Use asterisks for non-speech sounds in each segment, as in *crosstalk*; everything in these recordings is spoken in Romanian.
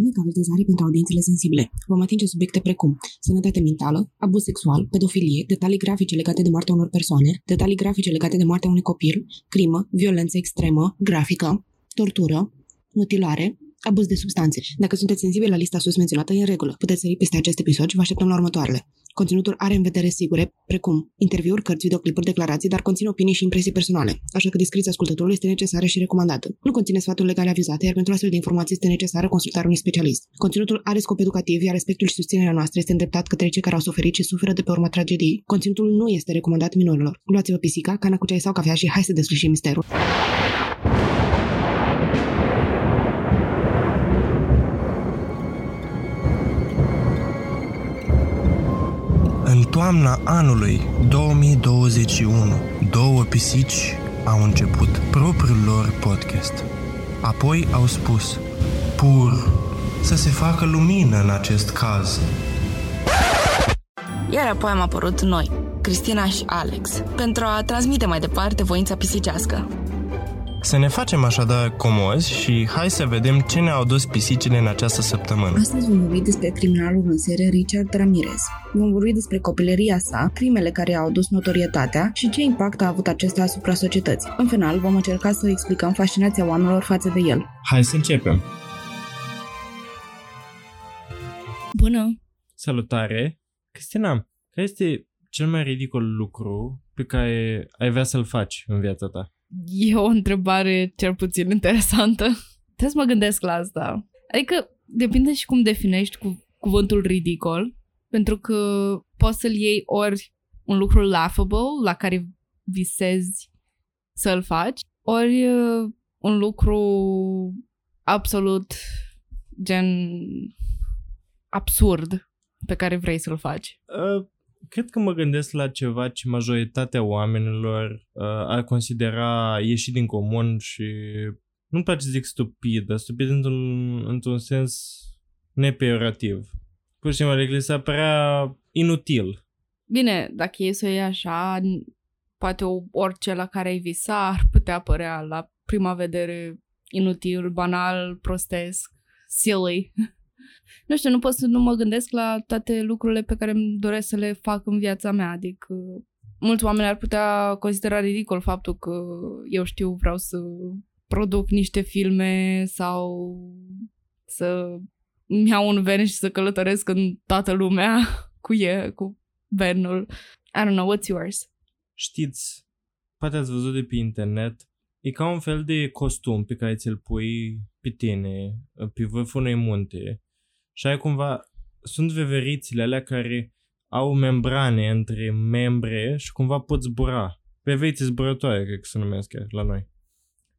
O mică avertizare pentru audiențele sensibile. Vom atinge subiecte precum sănătate mentală, abuz sexual, pedofilie, detalii grafice legate de moartea unor persoane, detalii grafice legate de moartea unui copil, crimă, violență extremă, grafică, tortură, mutilare, abuz de substanțe. Dacă sunteți sensibili la lista sus menționată, e în regulă. Puteți sări peste acest episod și vă așteptăm la următoarele. Conținutul are în vedere sigure, precum interviuri, cărți, videoclipuri, declarații, dar conține opinii și impresii personale, așa că discreția ascultătorului este necesară și recomandată. Nu conține sfaturi legale avizate, iar pentru astfel de informații este necesară consultarea unui specialist. Conținutul are scop educativ, iar respectul și susținerea noastră este îndreptat către cei care au suferit și suferă de pe urma tragediei. Conținutul nu este recomandat minorilor. Luați-vă pisica, cana cu ceai sau cafea și hai să deslușim misterul. Toamna anului 2021, două pisici au început propriul lor podcast. Apoi au spus, pur, să se facă lumină în acest caz. Iar apoi am apărut noi, Cristina și Alex, pentru a transmite mai departe voința pisicească. Să ne facem așadar comozi și hai să vedem ce ne-au dus pisicile în această săptămână. Astăzi vom vorbi despre criminalul în serie Richard Ramirez. Vom vorbi despre copilăria sa, crimele care au adus notorietatea și ce impact a avut acesta asupra societății. În final, vom încerca să explicăm fascinația oamenilor față de el. Hai să începem! Bună! Salutare! Cristina, care este cel mai ridicol lucru pe care ai vrea să-l faci în viața ta? E o întrebare cel puțin interesantă. Trebuie să mă gândesc la asta. Adică depinde și cum definești cu cuvântul ridicol, pentru că poți să-l iei ori un lucru laughable la care visezi să-l faci, ori uh, un lucru absolut gen absurd pe care vrei să-l faci. Uh, cred că mă gândesc la ceva ce majoritatea oamenilor uh, ar considera ieșit din comun și nu-mi place să zic stupid, dar stupid într-un, într-un sens nepeorativ. Pur și simplu, adică li s-a părea inutil. Bine, dacă e să o iei așa, poate orice la care ai visa ar putea părea la prima vedere inutil, banal, prostesc, silly. Nu știu, nu pot să nu mă gândesc la toate lucrurile pe care îmi doresc să le fac în viața mea. Adică mulți oameni ar putea considera ridicol faptul că eu știu, vreau să produc niște filme sau să îmi iau un van și să călătoresc în toată lumea *laughs* cu e, cu vanul. I don't know, what's yours? Știți, poate ați văzut de pe internet, e ca un fel de costum pe care ți-l pui pe tine, pe vârful unei munte și ai cumva, sunt veverițile alea care au membrane între membre și cumva pot zbura. Veverițe zburătoare, cred că se numesc chiar la noi.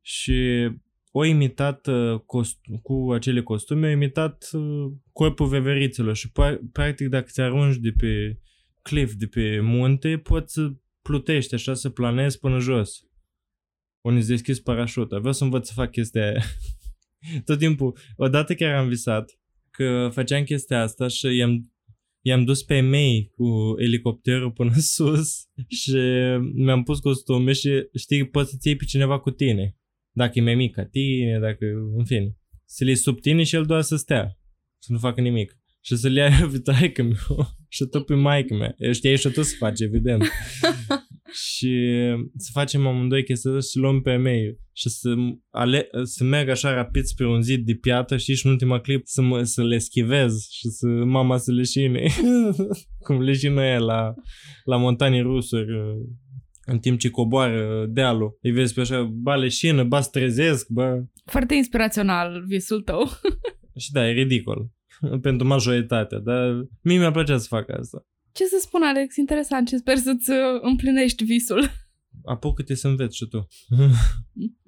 Și o imitat uh, cost- cu acele costume, au imitat uh, corpul veverițelor și practic dacă ți arunci de pe cliff, de pe munte, poți să plutești așa, să planezi până jos. Unde îți deschis parașuta. Vreau să învăț să fac chestia aia. *laughs* Tot timpul. Odată chiar am visat că făceam chestia asta și i-am, i-am dus pe mei cu elicopterul până *laughs* sus și mi-am pus costume și știi, poți să-ți iei pe cineva cu tine. Dacă e mai mic ca tine, dacă, în fine. Să le sub tine și el doar să stea, să nu facă nimic. Și să le ia *laughs* pe taică meu *laughs* și tot pe maică mea. Știai și tu să faci, evident. Și să facem amândoi chestia și să luăm pe mei și să, ale, să merg așa rapid spre un zid de piatră, știi, și în ultima clip să, mă, să le schivez și să mama să leșine. *laughs* Cum leșină aia la, la montanii rusuri în timp ce coboară dealul. Îi vezi pe așa, ba leșină, ba strezesc, ba... Foarte inspirațional visul tău. *laughs* și da, e ridicol pentru majoritatea, dar mie mi-a plăcea să fac asta. Ce să spun, Alex? Interesant și sper să-ți uh, împlinești visul. Apucă-te să înveți și tu.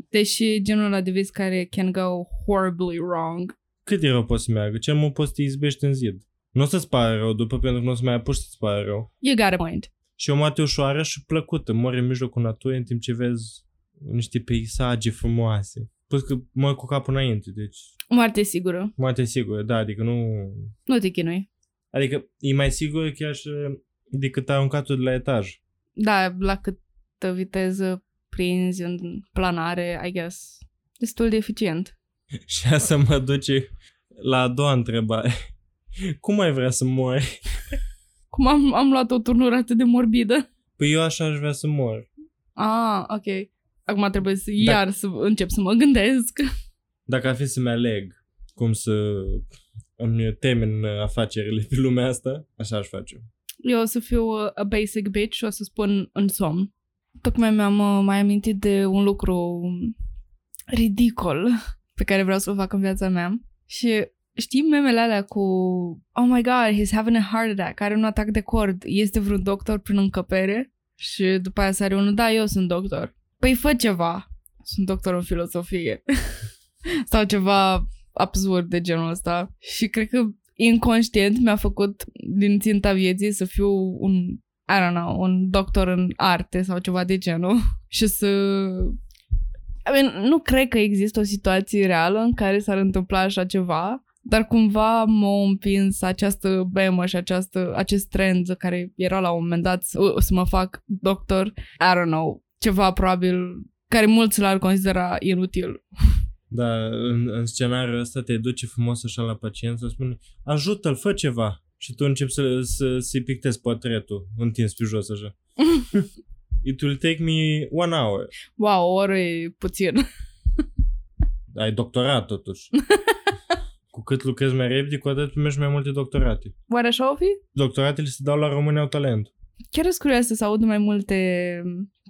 Deși genul ăla de vis care can go horribly wrong. Cât e rău poți să meargă? Cel mai poți să te izbești în zid. Nu o să-ți pare rău după pentru că nu o să mai apuci să-ți pare rău. You got a point. Și o moarte ușoară și plăcută. Mori în mijlocul naturii în timp ce vezi niște peisaje frumoase. Plus că mor cu capul înainte, deci... Moarte sigură. Moarte sigură, da, adică nu... Nu te chinui. Adică e mai sigur chiar și decât aruncatul de la etaj. Da, la câtă viteză prinzi în planare, I guess, destul de eficient. *laughs* și asta mă duce La a doua întrebare. Cum ai vrea să mori? Cum am, am luat o turnură atât de morbidă? Păi eu așa aș vrea să mor. Ah, ok. Acum trebuie să Da. iar să încep să mă gândesc. Dacă ar fi să-mi aleg cum să îmi termin afacerile pe lumea asta, așa aș face. Eu o să fiu uh, a basic bitch și o să spun în somn. Tocmai mi-am uh, mai amintit de un lucru ridicol pe care vreau să-l fac în viața mea. Și știi memele alea cu Oh my god, he's having a heart attack, are un atac de cord, este vreun doctor prin încăpere? Și după aia sare unul, da, eu sunt doctor. Păi fă ceva. Sunt doctor în filosofie. *laughs* Sau ceva absurd de genul ăsta. Și cred că inconștient mi-a făcut din ținta vieții să fiu un, I don't know, un doctor în arte sau ceva de genul *laughs* și să... I mean, nu cred că există o situație reală în care s-ar întâmpla așa ceva, dar cumva m-a împins această bemă și această, acest trend care era la un moment dat să, să mă fac doctor, I don't know, ceva probabil care mulți l-ar considera inutil. *laughs* Da, în, în scenariul ăsta te duce frumos așa la pacient să spune ajută-l, fă ceva. Și tu începi să, să, să-i pictezi portretul întins pe jos așa. *laughs* It will take me one hour. Wow, o oră e puțin. Ai doctorat totuși. *laughs* cu cât lucrezi mai repede, cu atât primești mai multe doctorate. Oare așa o fi? Doctoratele se dau la români au talent. Chiar sunt curioasă să aud mai multe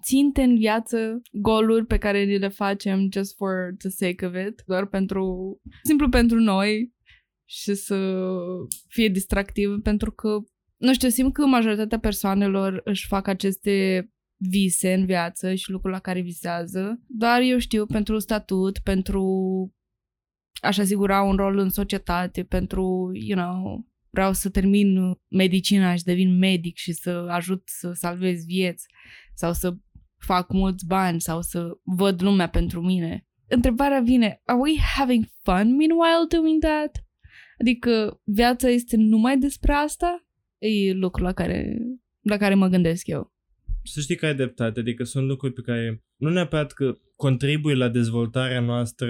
ținte în viață, goluri pe care ni le facem just for the sake of it, doar pentru, simplu pentru noi și să fie distractiv, pentru că, nu știu, simt că majoritatea persoanelor își fac aceste vise în viață și lucruri la care visează, dar eu știu, pentru statut, pentru a-și asigura un rol în societate, pentru, you know, vreau să termin medicina și devin medic și să ajut să salvez vieți sau să fac mulți bani sau să văd lumea pentru mine. Întrebarea vine, are we having fun meanwhile doing that? Adică viața este numai despre asta? E lucrul la care, la care mă gândesc eu. Să știi că ai dreptate, adică sunt lucruri pe care nu neapărat că contribuie la dezvoltarea noastră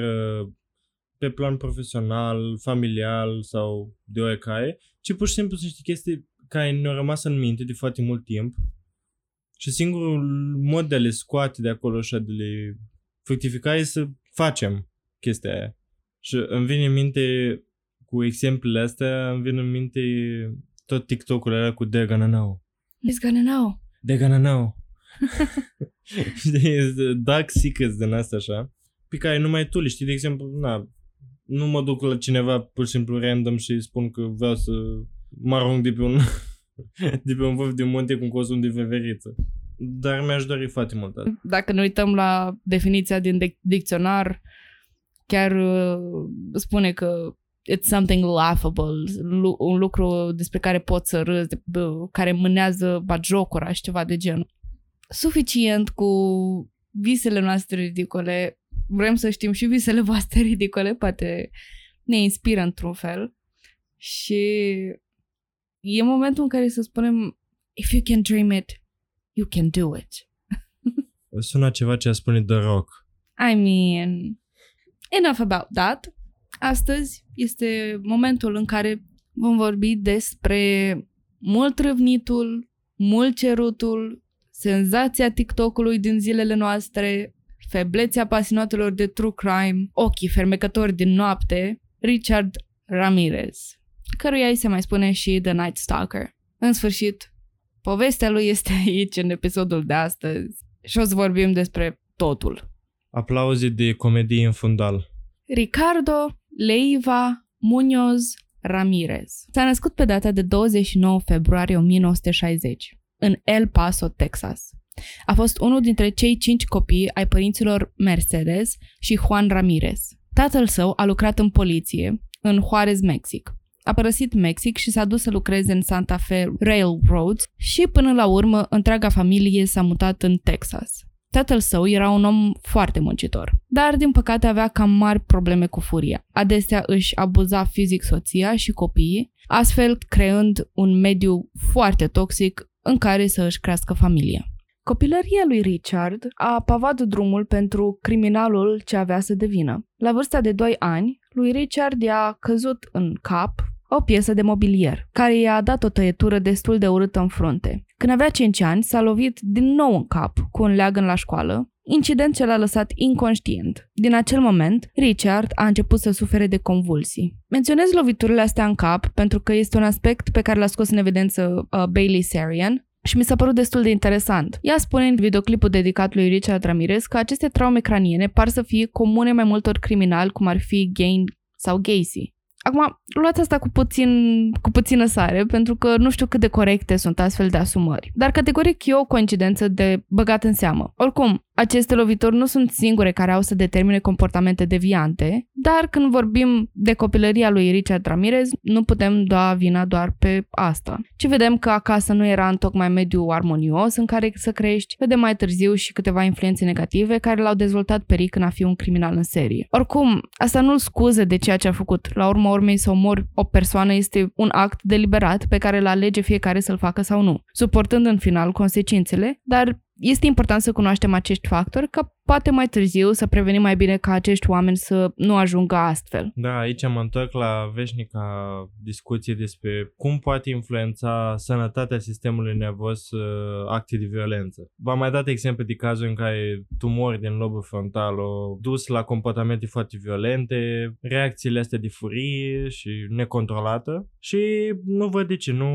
pe plan profesional, familial sau de oricare, ci pur și simplu sunt niște chestii care ne-au rămas în minte de foarte mult timp și singurul mod de a le scoate de acolo și de le fructifica e să facem chestia aia. Și îmi vine în minte cu exemplele astea, îmi vine în minte tot TikTok-ul ăla cu They're gonna know. He's gonna know. They're gonna know. Știi, dark secrets din asta așa, pe care numai tu le știi, de exemplu, na, nu mă duc la cineva pur și simplu random și îi spun că vreau să mă arunc de pe un *laughs* de pe un vârf de munte cu un costum de veveriță. Dar mi-aș dori foarte mult asta. Dacă ne uităm la definiția din dic- dicționar, chiar uh, spune că it's something laughable, lu- un lucru despre care poți să râzi, de- bă, care mânează bagiocura și ceva de genul. Suficient cu visele noastre ridicole, vrem să știm și visele *laughs* voastre ridicole, poate ne inspiră într-un fel și e momentul în care să spunem if you can dream it, you can do it. *laughs* Sună ceva ce a spune The Rock. I mean, enough about that. Astăzi este momentul în care vom vorbi despre mult râvnitul, mult cerutul, senzația TikTok-ului din zilele noastre, feblețea pasionatelor de true crime, ochii fermecători din noapte, Richard Ramirez, căruia îi se mai spune și The Night Stalker. În sfârșit, povestea lui este *laughs* aici în episodul de astăzi și o să vorbim despre totul. Aplauze de comedie în fundal. Ricardo Leiva Munoz Ramirez. S-a născut pe data de 29 februarie 1960 în El Paso, Texas. A fost unul dintre cei cinci copii ai părinților Mercedes și Juan Ramirez. Tatăl său a lucrat în poliție în Juarez, Mexic. A părăsit Mexic și s-a dus să lucreze în Santa Fe Railroad și până la urmă întreaga familie s-a mutat în Texas. Tatăl său era un om foarte muncitor, dar din păcate avea cam mari probleme cu furia. Adesea își abuza fizic soția și copiii, astfel creând un mediu foarte toxic în care să își crească familia. Copilăria lui Richard a pavat drumul pentru criminalul ce avea să devină. La vârsta de 2 ani, lui Richard i-a căzut în cap o piesă de mobilier, care i-a dat o tăietură destul de urâtă în frunte. Când avea 5 ani, s-a lovit din nou în cap cu un leagăn la școală, incident ce l-a lăsat inconștient. Din acel moment, Richard a început să sufere de convulsii. Menționez loviturile astea în cap pentru că este un aspect pe care l-a scos în evidență uh, Bailey Sarian, și mi s-a părut destul de interesant. Ea spune în videoclipul dedicat lui Richard Ramirez că aceste traume craniene par să fie comune mai multor criminali, cum ar fi Gain sau Gacy. Acum, luați asta cu, puțin, cu puțină sare, pentru că nu știu cât de corecte sunt astfel de asumări. Dar categoric e o coincidență de băgat în seamă. Oricum, aceste lovituri nu sunt singure care au să determine comportamente deviante, dar când vorbim de copilăria lui Richard Ramirez, nu putem da vina doar pe asta. Ci vedem că acasă nu era în tocmai mediu armonios în care să crești, vedem mai târziu și câteva influențe negative care l-au dezvoltat pe Rick în a fi un criminal în serie. Oricum, asta nu-l scuze de ceea ce a făcut. La urma urmei să omori o persoană este un act deliberat pe care îl alege fiecare să-l facă sau nu, suportând în final consecințele, dar este important să cunoaștem acești factori ca poate mai târziu să prevenim mai bine ca acești oameni să nu ajungă astfel. Da, aici mă întorc la veșnica discuție despre cum poate influența sănătatea sistemului nervos uh, acte de violență. V-am mai dat exemple de cazuri în care tumori din lobul frontal au dus la comportamente foarte violente, reacțiile astea de furie și necontrolată și nu văd de ce nu,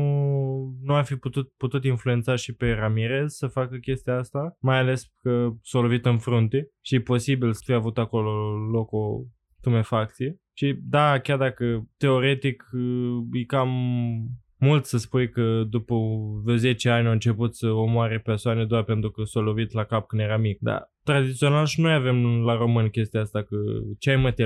nu ar fi putut, putut influența și pe Ramirez să facă chestia asta, mai ales că s-a lovit în frunte frunte și e posibil să fie avut acolo loc o tumefacție. Și da, chiar dacă teoretic e cam mult să spui că după vreo 10 ani au început să omoare persoane doar pentru că s-au lovit la cap când era mic. Da, tradițional și noi avem la român chestia asta că ce ai mă, te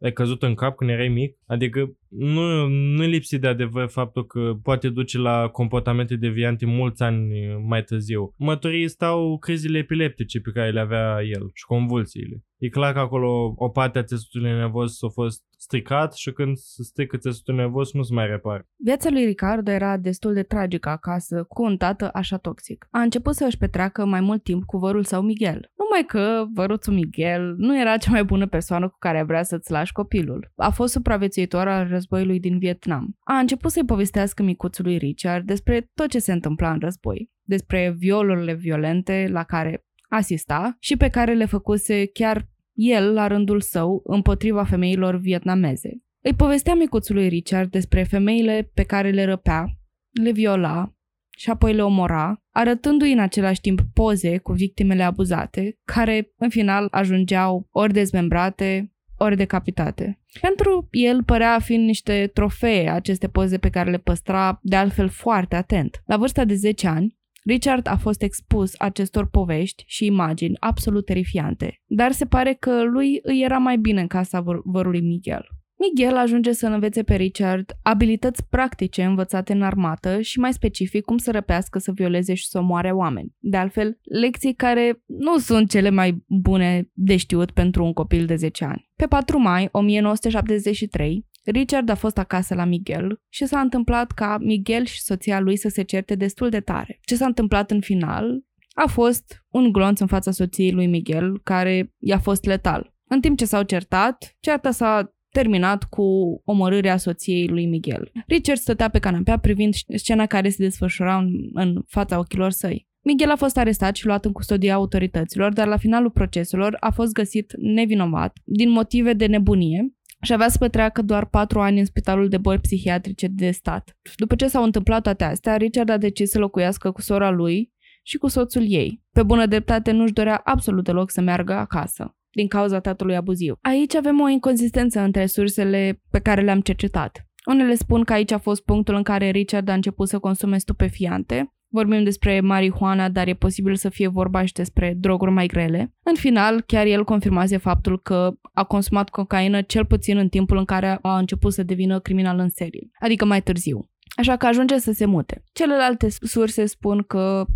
ai căzut în cap când erai mic? Adică nu, nu lipsi de adevăr faptul că poate duce la comportamente deviante mulți ani mai târziu. Mătorii stau crizile epileptice pe care le avea el și convulsiile. E clar că acolo o parte a țesutului nervos a fost stricat și când se strică țesutul nervos nu se mai repar. Viața lui Ricardo era destul de tragică acasă, cu un tată așa toxic. A început să își petreacă mai mult timp cu vărul său Miguel. Numai că văruțul Miguel nu era cea mai bună persoană cu care vrea să-ți lași copilul. A fost supraviețuitor al războiului din Vietnam. A început să-i povestească micuțului Richard despre tot ce se întâmpla în război, despre violurile violente la care asista și pe care le făcuse chiar el la rândul său împotriva femeilor vietnameze. Îi povestea micuțului Richard despre femeile pe care le răpea, le viola și apoi le omora, arătându-i în același timp poze cu victimele abuzate, care în final ajungeau ori dezmembrate, ori decapitate. Pentru el părea a fi niște trofee aceste poze pe care le păstra de altfel foarte atent. La vârsta de 10 ani, Richard a fost expus acestor povești și imagini absolut terifiante, dar se pare că lui îi era mai bine în casa vărului Miguel. Miguel ajunge să învețe pe Richard abilități practice învățate în armată și mai specific cum să răpească, să violeze și să omoare oameni. De altfel, lecții care nu sunt cele mai bune de știut pentru un copil de 10 ani. Pe 4 mai 1973, Richard a fost acasă la Miguel și s-a întâmplat ca Miguel și soția lui să se certe destul de tare. Ce s-a întâmplat în final a fost un glonț în fața soției lui Miguel, care i-a fost letal. În timp ce s-au certat, certa s-a terminat cu omorârea soției lui Miguel. Richard stătea pe canapea privind scena care se desfășura în, în fața ochilor săi. Miguel a fost arestat și luat în custodie autorităților, dar la finalul proceselor a fost găsit nevinovat din motive de nebunie și avea să petreacă doar patru ani în spitalul de boli psihiatrice de stat. După ce s-au întâmplat toate astea, Richard a decis să locuiască cu sora lui și cu soțul ei. Pe bună dreptate nu-și dorea absolut deloc să meargă acasă din cauza tatălui abuziv. Aici avem o inconsistență între sursele pe care le-am cercetat. Unele spun că aici a fost punctul în care Richard a început să consume stupefiante, Vorbim despre marihuana, dar e posibil să fie vorba și despre droguri mai grele. În final, chiar el confirmase faptul că a consumat cocaină cel puțin în timpul în care a început să devină criminal în serie, adică mai târziu. Așa că ajunge să se mute. Celelalte surse spun că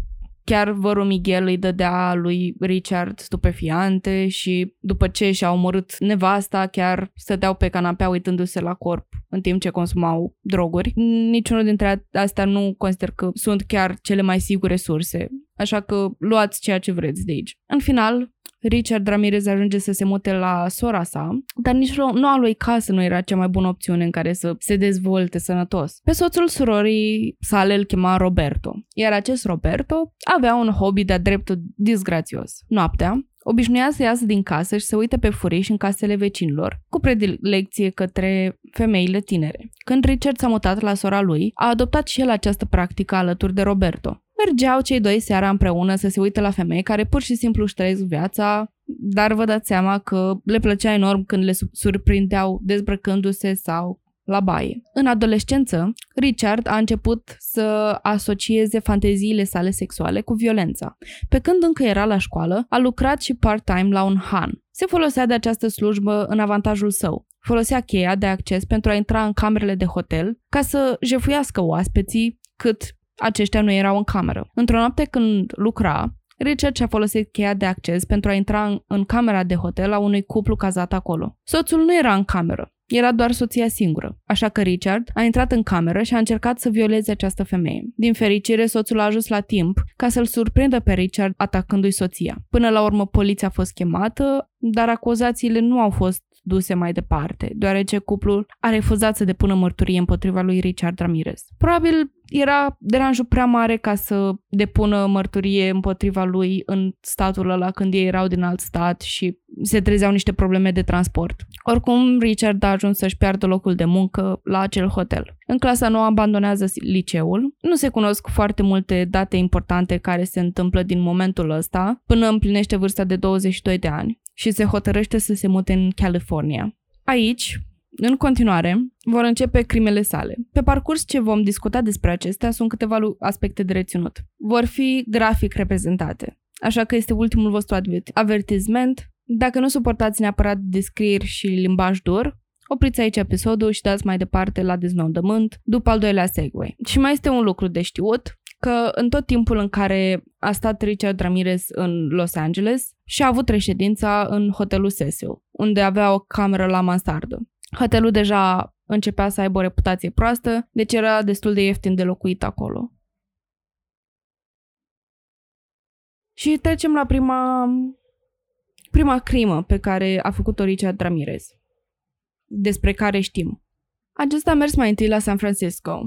chiar vărul Miguel îi dădea lui Richard stupefiante și după ce și-a omorât nevasta, chiar stăteau pe canapea uitându-se la corp în timp ce consumau droguri. Niciunul dintre astea nu consider că sunt chiar cele mai sigure surse, așa că luați ceea ce vreți de aici. În final, Richard Ramirez ajunge să se mute la sora sa, dar nici noua lui casă nu era cea mai bună opțiune în care să se dezvolte sănătos. Pe soțul surorii sale îl chema Roberto, iar acest Roberto avea un hobby de-a dreptul disgrațios. Noaptea, Obișnuia să iasă din casă și să uite pe furiș în casele vecinilor, cu predilecție către femeile tinere. Când Richard s-a mutat la sora lui, a adoptat și el această practică alături de Roberto. Mergeau cei doi seara împreună să se uite la femei care pur și simplu își trăiesc viața, dar vă dați seama că le plăcea enorm când le surprindeau dezbrăcându-se sau la baie. În adolescență, Richard a început să asocieze fanteziile sale sexuale cu violența. Pe când încă era la școală, a lucrat și part-time la un han. Se folosea de această slujbă în avantajul său. Folosea cheia de acces pentru a intra în camerele de hotel ca să jefuiască oaspeții cât aceștia nu erau în cameră. Într-o noapte când lucra, Richard și-a folosit cheia de acces pentru a intra în, în camera de hotel a unui cuplu cazat acolo. Soțul nu era în cameră, era doar soția singură, așa că Richard a intrat în cameră și a încercat să violeze această femeie. Din fericire, soțul a ajuns la timp ca să-l surprindă pe Richard atacându-i soția. Până la urmă, poliția a fost chemată, dar acuzațiile nu au fost duse mai departe, deoarece cuplul a refuzat să depună mărturie împotriva lui Richard Ramirez. Probabil era deranjul prea mare ca să depună mărturie împotriva lui în statul ăla când ei erau din alt stat și se trezeau niște probleme de transport. Oricum, Richard a ajuns să-și piardă locul de muncă la acel hotel. În clasa nouă abandonează liceul. Nu se cunosc foarte multe date importante care se întâmplă din momentul ăsta până împlinește vârsta de 22 de ani și se hotărăște să se mute în California. Aici, în continuare, vor începe crimele sale. Pe parcurs ce vom discuta despre acestea sunt câteva aspecte de reținut. Vor fi grafic reprezentate, așa că este ultimul vostru avertisment. Dacă nu suportați neapărat descrieri și limbaj dur, opriți aici episodul și dați mai departe la deznodământ după al doilea segue. Și mai este un lucru de știut, că în tot timpul în care a stat Richard Ramirez în Los Angeles și a avut reședința în hotelul Cecil, unde avea o cameră la mansardă. Hotelul deja începea să aibă o reputație proastă, deci era destul de ieftin de locuit acolo. Și trecem la prima, prima crimă pe care a făcut-o Richard Ramirez, despre care știm. Acesta a mers mai întâi la San Francisco.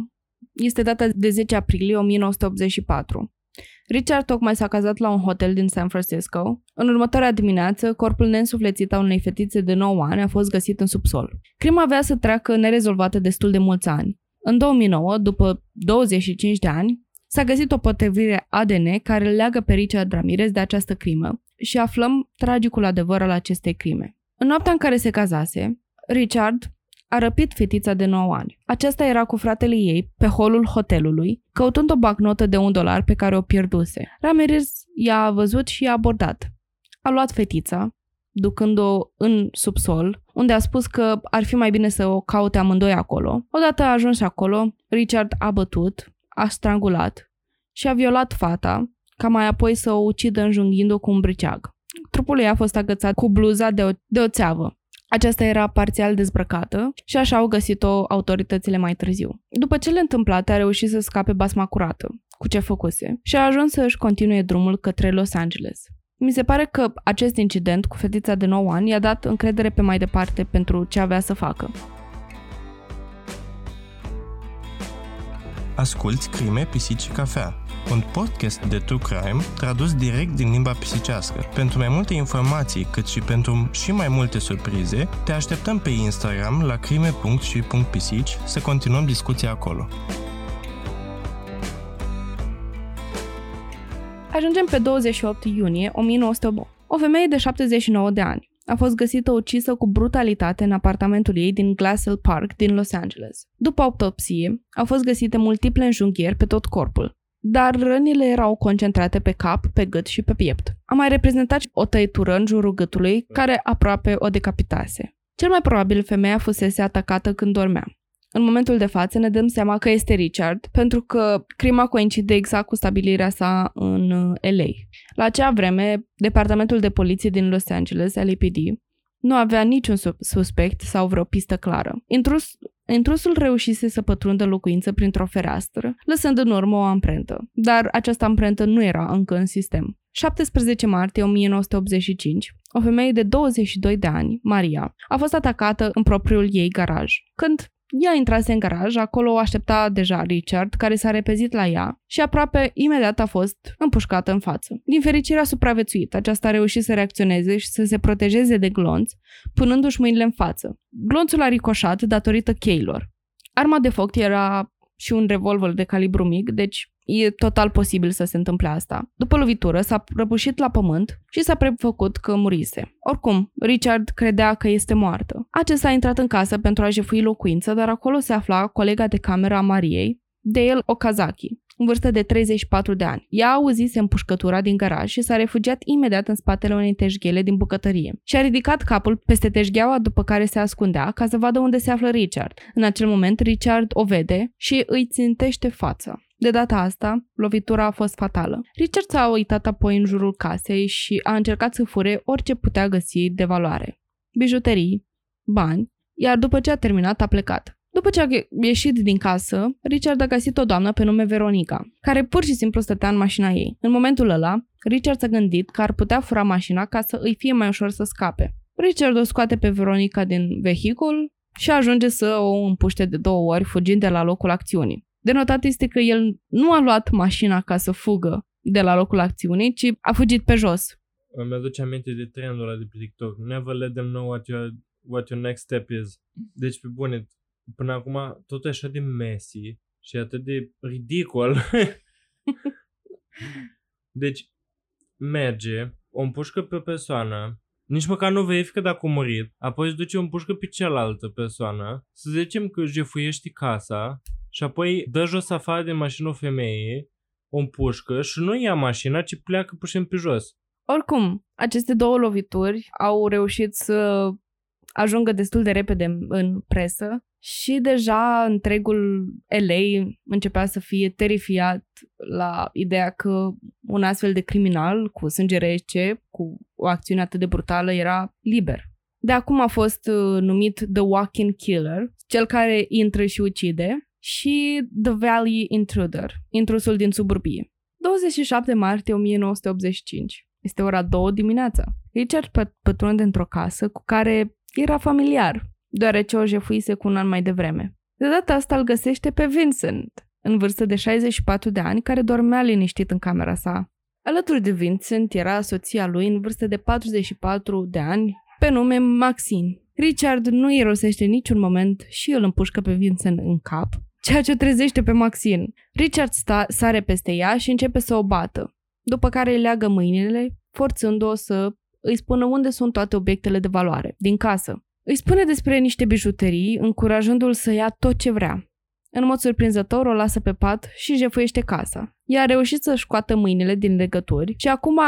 Este data de 10 aprilie 1984. Richard tocmai s-a cazat la un hotel din San Francisco. În următoarea dimineață, corpul neînsuflețit a unei fetițe de 9 ani a fost găsit în subsol. Crima avea să treacă nerezolvată destul de mulți ani. În 2009, după 25 de ani, s-a găsit o potrivire ADN care îl leagă pe Richard Ramirez de această crimă și aflăm tragicul adevăr al acestei crime. În noaptea în care se cazase, Richard a răpit fetița de 9 ani. Aceasta era cu fratele ei pe holul hotelului, căutând o bancnotă de un dolar pe care o pierduse. Ramirez i-a văzut și i-a abordat. A luat fetița, ducând-o în subsol, unde a spus că ar fi mai bine să o caute amândoi acolo. Odată a ajuns acolo, Richard a bătut, a strangulat și a violat fata, ca mai apoi să o ucidă înjunghind-o cu un briceag. Trupul ei a fost agățat cu bluza de o, de o țeavă. Aceasta era parțial dezbrăcată și așa au găsit-o autoritățile mai târziu. După cele întâmplate, a reușit să scape basma curată, cu ce făcuse, și a ajuns să își continue drumul către Los Angeles. Mi se pare că acest incident cu fetița de 9 ani i-a dat încredere pe mai departe pentru ce avea să facă. Asculți Crime, Pisici și Cafea, un podcast de true crime tradus direct din limba pisicească. Pentru mai multe informații, cât și pentru și mai multe surprize, te așteptăm pe Instagram la crime.și.pisici să continuăm discuția acolo. Ajungem pe 28 iunie 1908. O femeie de 79 de ani a fost găsită ucisă cu brutalitate în apartamentul ei din Glassell Park din Los Angeles. După autopsie, au fost găsite multiple înjunghieri pe tot corpul, dar rănile erau concentrate pe cap, pe gât și pe piept. A mai reprezentat o tăitură în jurul gâtului, care aproape o decapitase. Cel mai probabil femeia fusese atacată când dormea. În momentul de față ne dăm seama că este Richard, pentru că crima coincide exact cu stabilirea sa în uh, LA. La acea vreme, Departamentul de Poliție din Los Angeles, LAPD, nu avea niciun suspect sau vreo pistă clară. Intrus, intrusul reușise să pătrundă locuință printr-o fereastră, lăsând în urmă o amprentă, dar această amprentă nu era încă în sistem. 17 martie 1985, o femeie de 22 de ani, Maria, a fost atacată în propriul ei garaj. Când ea intrase în garaj, acolo o aștepta deja Richard, care s-a repezit la ea și aproape imediat a fost împușcată în față. Din fericire a supraviețuit, aceasta a reușit să reacționeze și să se protejeze de glonț, punându-și mâinile în față. Glonțul a ricoșat datorită cheilor. Arma de foc era și un revolver de calibru mic, deci e total posibil să se întâmple asta. După lovitură, s-a prăbușit la pământ și s-a prefăcut că murise. Oricum, Richard credea că este moartă. Acesta a intrat în casă pentru a jefui locuință, dar acolo se afla colega de cameră a Mariei, Dale Okazaki în vârstă de 34 de ani. Ea auzise împușcătura din garaj și s-a refugiat imediat în spatele unei teșghele din bucătărie. Și-a ridicat capul peste teșgheaua după care se ascundea ca să vadă unde se află Richard. În acel moment, Richard o vede și îi țintește fața. De data asta, lovitura a fost fatală. Richard s-a uitat apoi în jurul casei și a încercat să fure orice putea găsi de valoare. Bijuterii, bani, iar după ce a terminat a plecat. După ce a ieșit din casă, Richard a găsit o doamnă pe nume Veronica, care pur și simplu stătea în mașina ei. În momentul ăla, Richard s-a gândit că ar putea fura mașina ca să îi fie mai ușor să scape. Richard o scoate pe Veronica din vehicul și ajunge să o împuște de două ori, fugind de la locul acțiunii. De notat este că el nu a luat mașina ca să fugă de la locul acțiunii, ci a fugit pe jos. Îmi aduce aminte de trendul ăla de pe TikTok. Never let them know what your, what your next step is. Deci, pe bune, până acum tot așa de messy și atât de ridicol. *laughs* deci, merge, o împușcă pe o persoană, nici măcar nu verifică dacă a murit, apoi îți duce o împușcă pe cealaltă persoană, să zicem că jefuiești casa și apoi dă jos afară de mașină o femeie, o împușcă și nu ia mașina, ci pleacă pușim pe jos. Oricum, aceste două lovituri au reușit să ajungă destul de repede în presă și deja întregul LA începea să fie terifiat la ideea că un astfel de criminal cu sânge rece, cu o acțiune atât de brutală, era liber. De acum a fost uh, numit The Walking Killer, cel care intră și ucide, și The Valley Intruder, intrusul din suburbie. 27 martie 1985. Este ora 2 dimineața. Richard pătrunde într-o casă cu care era familiar, deoarece o jefuise cu un an mai devreme. De data asta îl găsește pe Vincent, în vârstă de 64 de ani, care dormea liniștit în camera sa. Alături de Vincent era soția lui în vârstă de 44 de ani, pe nume Maxine. Richard nu irosește niciun moment și îl împușcă pe Vincent în cap, ceea ce trezește pe Maxine. Richard sta, sare peste ea și începe să o bată, după care îi leagă mâinile, forțând-o să îi spună unde sunt toate obiectele de valoare, din casă. Îi spune despre niște bijuterii, încurajându-l să ia tot ce vrea. În mod surprinzător o lasă pe pat și jefuiește casa. Ea a reușit să-și scoată mâinile din legături și acum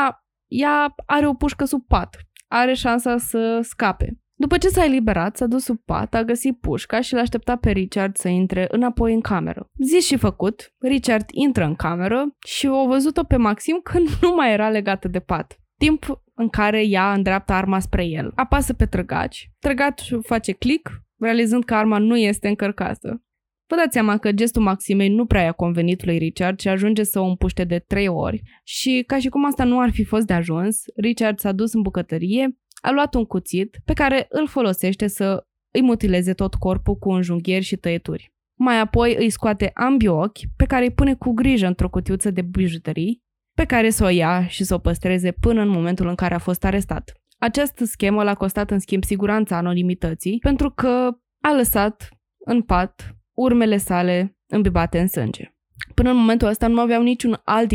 ea are o pușcă sub pat. Are șansa să scape. După ce s-a eliberat, s-a dus sub pat, a găsit pușca și l-a așteptat pe Richard să intre înapoi în cameră. Zis și făcut, Richard intră în cameră și o văzut-o pe Maxim când *laughs* nu mai era legată de pat. Timp în care ea îndreaptă arma spre el. Apasă pe trăgaci. Trăgaciul face click, realizând că arma nu este încărcată. Vă dați seama că gestul Maximei nu prea i-a convenit lui Richard și ajunge să o împuște de trei ori și ca și cum asta nu ar fi fost de ajuns, Richard s-a dus în bucătărie, a luat un cuțit pe care îl folosește să îi mutileze tot corpul cu înjunghieri și tăieturi. Mai apoi îi scoate ambii ochi, pe care îi pune cu grijă într-o cutiuță de bijuterii pe care să o ia și să o păstreze până în momentul în care a fost arestat. Această schemă l-a costat în schimb siguranța anonimității, pentru că a lăsat în pat urmele sale îmbibate în sânge. Până în momentul ăsta nu aveau niciun alt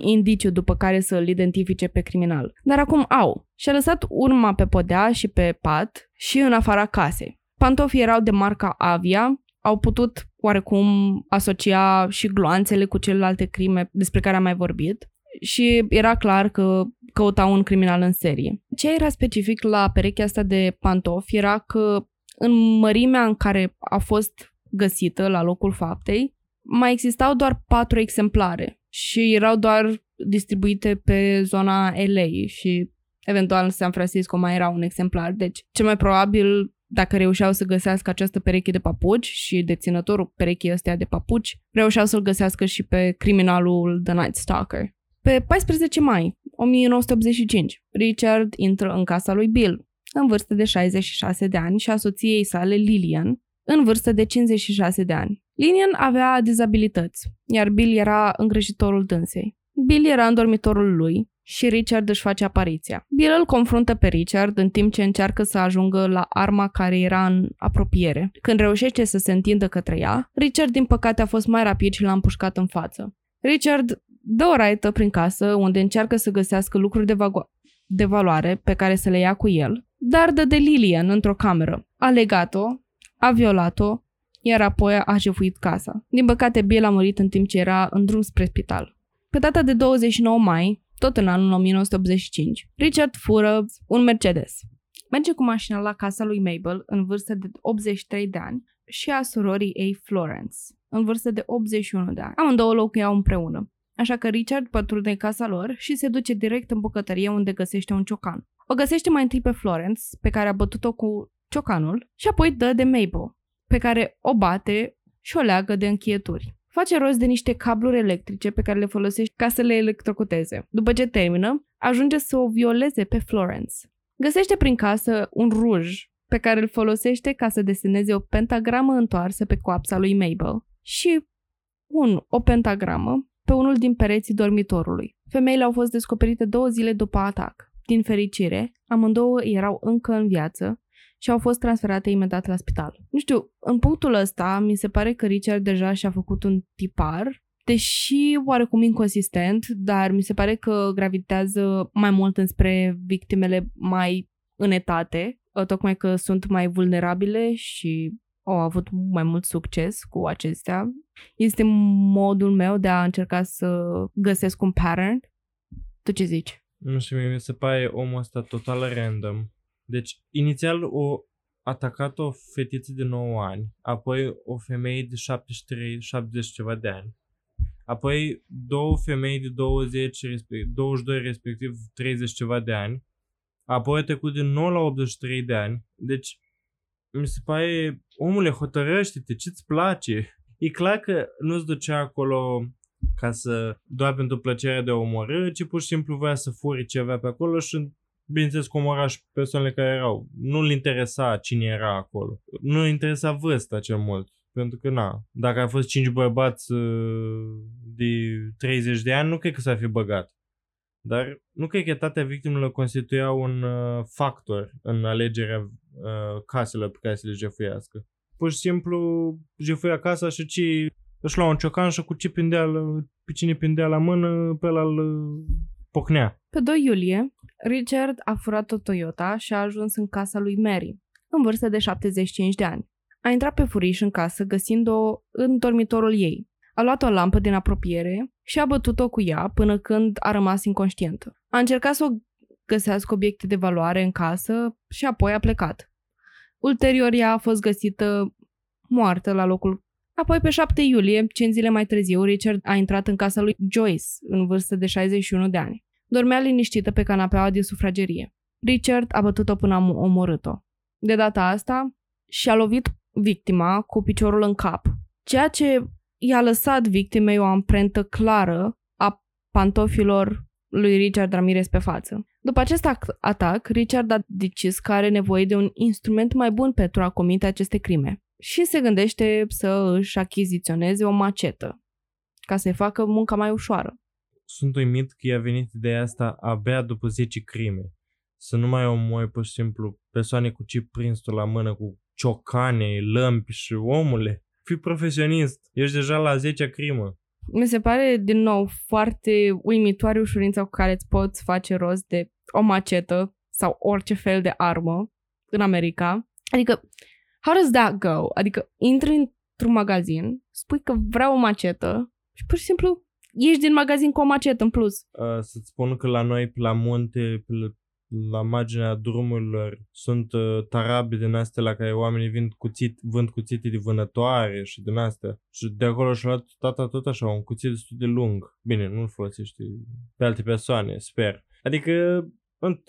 indiciu după care să îl identifice pe criminal. Dar acum au. Și-a lăsat urma pe podea și pe pat și în afara casei. Pantofii erau de marca Avia, au putut oarecum asocia și gloanțele cu celelalte crime despre care am mai vorbit și era clar că căutau un criminal în serie. Ce era specific la perechea asta de pantofi era că în mărimea în care a fost găsită la locul faptei, mai existau doar patru exemplare și erau doar distribuite pe zona LA și eventual în San Francisco mai era un exemplar. Deci, cel mai probabil dacă reușeau să găsească această pereche de papuci și deținătorul perechii ăstea de papuci, reușeau să-l găsească și pe criminalul The Night Stalker. Pe 14 mai 1985, Richard intră în casa lui Bill, în vârstă de 66 de ani, și a soției sale, Lillian, în vârstă de 56 de ani. Lillian avea dizabilități, iar Bill era îngrijitorul dânsei. Bill era în dormitorul lui și Richard își face apariția. Bill îl confruntă pe Richard în timp ce încearcă să ajungă la arma care era în apropiere. Când reușește să se întindă către ea, Richard din păcate a fost mai rapid și l-a împușcat în față. Richard dă o raită prin casă unde încearcă să găsească lucruri de, vago- de valoare pe care să le ia cu el, dar dă de Lilian într-o cameră. A legat-o, a violat-o, iar apoi a jefuit casa. Din păcate, Bill a murit în timp ce era în drum spre spital. Pe data de 29 mai, tot în anul 1985, Richard fură un Mercedes. Merge cu mașina la casa lui Mabel, în vârstă de 83 de ani, și a surorii ei Florence, în vârstă de 81 de ani. Amândouă locuiau împreună. Așa că Richard pătrunde casa lor și se duce direct în bucătărie unde găsește un ciocan. O găsește mai întâi pe Florence, pe care a bătut-o cu ciocanul, și apoi dă de Mabel, pe care o bate și o leagă de închieturi. Face rost de niște cabluri electrice pe care le folosește ca să le electrocuteze. După ce termină, ajunge să o violeze pe Florence. Găsește prin casă un ruj pe care îl folosește ca să deseneze o pentagramă întoarsă pe coapsa lui Mabel și un, o pentagramă pe unul din pereții dormitorului. Femeile au fost descoperite două zile după atac. Din fericire, amândouă erau încă în viață și au fost transferate imediat la spital. Nu știu, în punctul ăsta mi se pare că Richard deja și-a făcut un tipar, deși oarecum inconsistent, dar mi se pare că gravitează mai mult înspre victimele mai înetate, tocmai că sunt mai vulnerabile și au avut mai mult succes cu acestea. Este modul meu de a încerca să găsesc un pattern. Tu ce zici? Nu știu, mi se pare omul ăsta total random. Deci, inițial o atacat o fetiță de 9 ani, apoi o femeie de 73, 70 ceva de ani, apoi două femei de 20, respectiv, 22, respectiv 30 ceva de ani, apoi a trecut din 9 la 83 de ani. Deci, mi se pare, omule, hotărăște-te, ce-ți place? E clar că nu-ți ducea acolo ca să, doar pentru plăcerea de a omorâ, ci pur și simplu voia să furi ce avea pe acolo și bineînțeles că omora și persoanele care erau. Nu-l interesa cine era acolo. Nu-l interesa vârsta cel mult. Pentru că, na, dacă a fost cinci bărbați uh, de 30 de ani, nu cred că s-ar fi băgat. Dar nu cred că etatea victimelor constituia un uh, factor în alegerea uh, caselor pe care să le jefuiască. Pur și simplu jefuia casa și ce își lua un ciocan și cu ce pindea, pe cine pindea la mână, pe ăla îl uh, pocnea. Pe 2 iulie, Richard a furat o Toyota și a ajuns în casa lui Mary, în vârstă de 75 de ani. A intrat pe furiș în casă găsind-o în dormitorul ei. A luat o lampă din apropiere și a bătut-o cu ea până când a rămas inconștientă. A încercat să o găsească obiecte de valoare în casă și apoi a plecat. Ulterior, ea a fost găsită moartă la locul. Apoi, pe 7 iulie, 5 zile mai târziu, Richard a intrat în casa lui Joyce, în vârstă de 61 de ani. Dormea liniștită pe canapeaua din sufragerie. Richard a bătut-o până a omorât-o. De data asta, și-a lovit victima cu piciorul în cap, ceea ce i-a lăsat victimei o amprentă clară a pantofilor lui Richard Ramirez pe față. După acest atac, Richard a decis că are nevoie de un instrument mai bun pentru a comite aceste crime și se gândește să își achiziționeze o macetă ca să-i facă munca mai ușoară. Sunt uimit că i-a venit ideea asta abia după 10 crime. Să nu mai omoi pur și simplu persoane cu ce prins la mână, cu ciocane, lămpi și omule. Fii profesionist, ești deja la 10 crimă. Mi se pare, din nou, foarte uimitoare ușurința cu care îți poți face rost de o macetă sau orice fel de armă în America. Adică, how does that go? Adică, intri într-un magazin, spui că vreau o macetă și pur și simplu ieși din magazin cu o macetă în plus. Uh, să-ți spun că la noi, pe la munte, pe la marginea drumurilor sunt uh, tarabe din astea la care oamenii vând, cuțit, vând cuțite de vânătoare și din astea. Și de acolo și-a luat tata tot așa, un cuțit destul de lung. Bine, nu-l folosește pe alte persoane, sper. Adică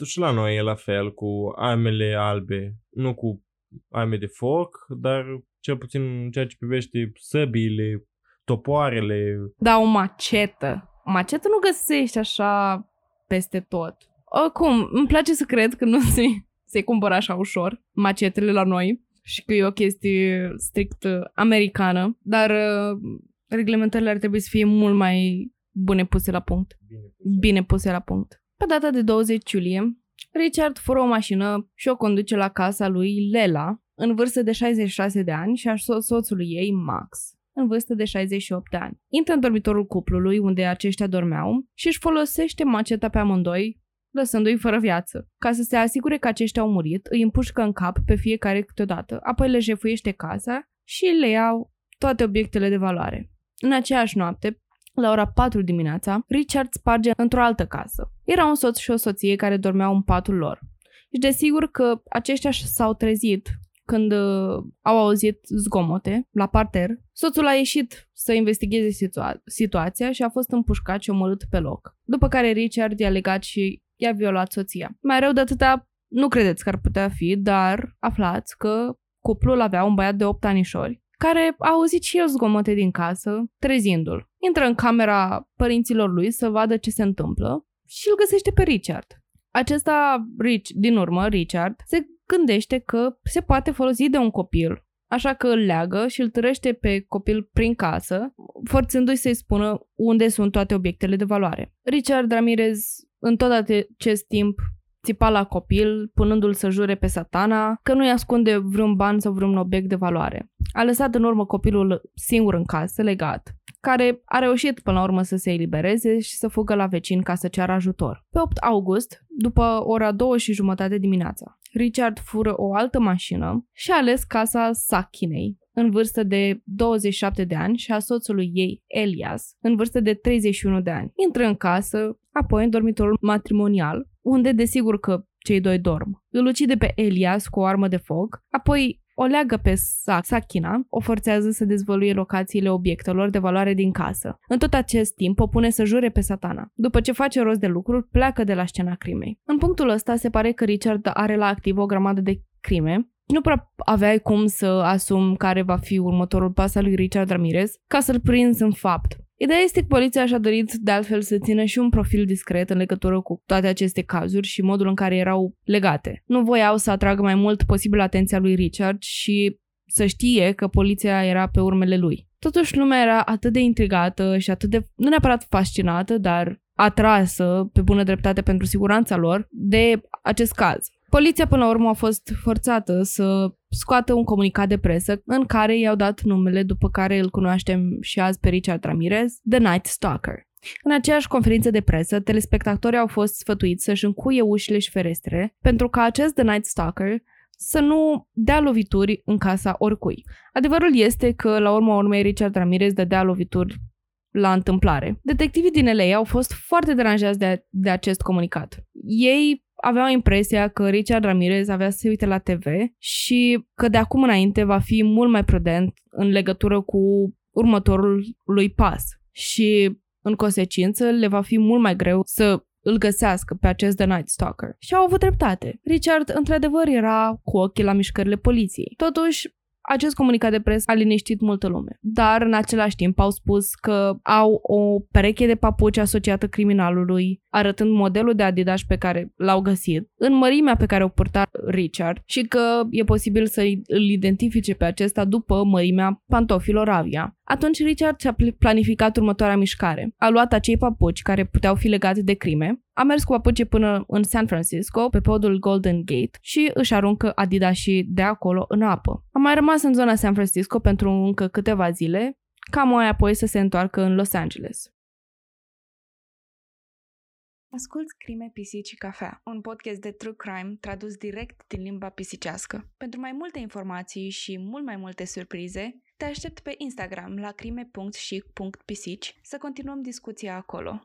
și la noi e la fel cu armele albe, nu cu arme de foc, dar cel puțin în ceea ce privește săbiile, topoarele. Da, o macetă. Macete nu găsești așa peste tot. Oricum, îmi place să cred că nu *laughs* se, se cumpără așa ușor macetele la noi și că e o chestie strict uh, americană, dar uh, reglementările ar trebui să fie mult mai bune puse la punct. Bine pus. Bine puse la punct. Pe data de 20 iulie, Richard fură o mașină și o conduce la casa lui Lela, în vârstă de 66 de ani, și a so- soțului ei, Max, în vârstă de 68 de ani. Intră în dormitorul cuplului, unde aceștia dormeau, și își folosește maceta pe amândoi, lăsându-i fără viață. Ca să se asigure că aceștia au murit, îi împușcă în cap pe fiecare câteodată, apoi le jefuiește casa și le iau toate obiectele de valoare. În aceeași noapte, la ora 4 dimineața, Richard sparge într-o altă casă. Era un soț și o soție care dormeau în patul lor. Și desigur că aceștia s-au trezit când uh, au auzit zgomote la parter. Soțul a ieșit să investigheze situa- situația și a fost împușcat și omorât pe loc. După care Richard i-a legat și i-a violat soția. Mai rău de atâta nu credeți că ar putea fi, dar aflați că cuplul avea un băiat de 8 anișori care a auzit și el zgomote din casă, trezindu-l. Intră în camera părinților lui să vadă ce se întâmplă și îl găsește pe Richard. Acesta, Rich, din urmă, Richard, se gândește că se poate folosi de un copil, așa că îl leagă și îl târăște pe copil prin casă, forțându-i să-i spună unde sunt toate obiectele de valoare. Richard Ramirez, în tot acest timp, țipa la copil, punându-l să jure pe satana că nu-i ascunde vreun ban sau vreun obiect de valoare. A lăsat în urmă copilul singur în casă, legat, care a reușit până la urmă să se elibereze și să fugă la vecin ca să ceară ajutor. Pe 8 august, după ora 2 și jumătate dimineața, Richard fură o altă mașină și a ales casa Sakinei, în vârstă de 27 de ani și a soțului ei, Elias, în vârstă de 31 de ani. Intră în casă, apoi în dormitorul matrimonial, unde desigur că cei doi dorm. Îl ucide pe Elias cu o armă de foc, apoi o leagă pe Sakina, o forțează să dezvăluie locațiile obiectelor de valoare din casă. În tot acest timp o pune să jure pe satana. După ce face rost de lucruri, pleacă de la scena crimei. În punctul ăsta se pare că Richard are la activ o grămadă de crime nu prea aveai cum să asum care va fi următorul pas al lui Richard Ramirez ca să-l prinzi în fapt. Ideea este că poliția și-a dorit de altfel să țină și un profil discret în legătură cu toate aceste cazuri și modul în care erau legate. Nu voiau să atragă mai mult posibil atenția lui Richard și să știe că poliția era pe urmele lui. Totuși lumea era atât de intrigată și atât de, nu neapărat fascinată, dar atrasă pe bună dreptate pentru siguranța lor de acest caz. Poliția până la urmă a fost forțată să scoată un comunicat de presă în care i-au dat numele după care îl cunoaștem și azi pe Richard Ramirez, The Night Stalker. În aceeași conferință de presă, telespectatorii au fost sfătuiți să-și încuie ușile și ferestre pentru ca acest The Night Stalker să nu dea lovituri în casa oricui. Adevărul este că, la urma urmei, Richard Ramirez dădea lovituri la întâmplare. Detectivii din LA au fost foarte deranjați de, de acest comunicat. Ei aveau impresia că Richard Ramirez avea să se uite la TV și că de acum înainte va fi mult mai prudent în legătură cu următorul lui pas și în consecință le va fi mult mai greu să îl găsească pe acest The Night Stalker. Și au avut dreptate. Richard, într-adevăr, era cu ochii la mișcările poliției. Totuși, acest comunicat de presă a liniștit multă lume, dar în același timp au spus că au o pereche de papuci asociată criminalului, arătând modelul de Adidas pe care l-au găsit, în mărimea pe care o purta Richard și că e posibil să îl identifice pe acesta după mărimea pantofilor Avia. Atunci Richard și-a planificat următoarea mișcare. A luat acei papuci care puteau fi legate de crime, a mers cu papuci până în San Francisco, pe podul Golden Gate, și își aruncă Adidas și de acolo în apă. A mai rămas în zona San Francisco pentru încă câteva zile, ca mai apoi să se întoarcă în Los Angeles. Asculți Crime, Pisici și Cafea, un podcast de true crime tradus direct din limba pisicească. Pentru mai multe informații și mult mai multe surprize, te aștept pe Instagram la crime.și.pisici să continuăm discuția acolo.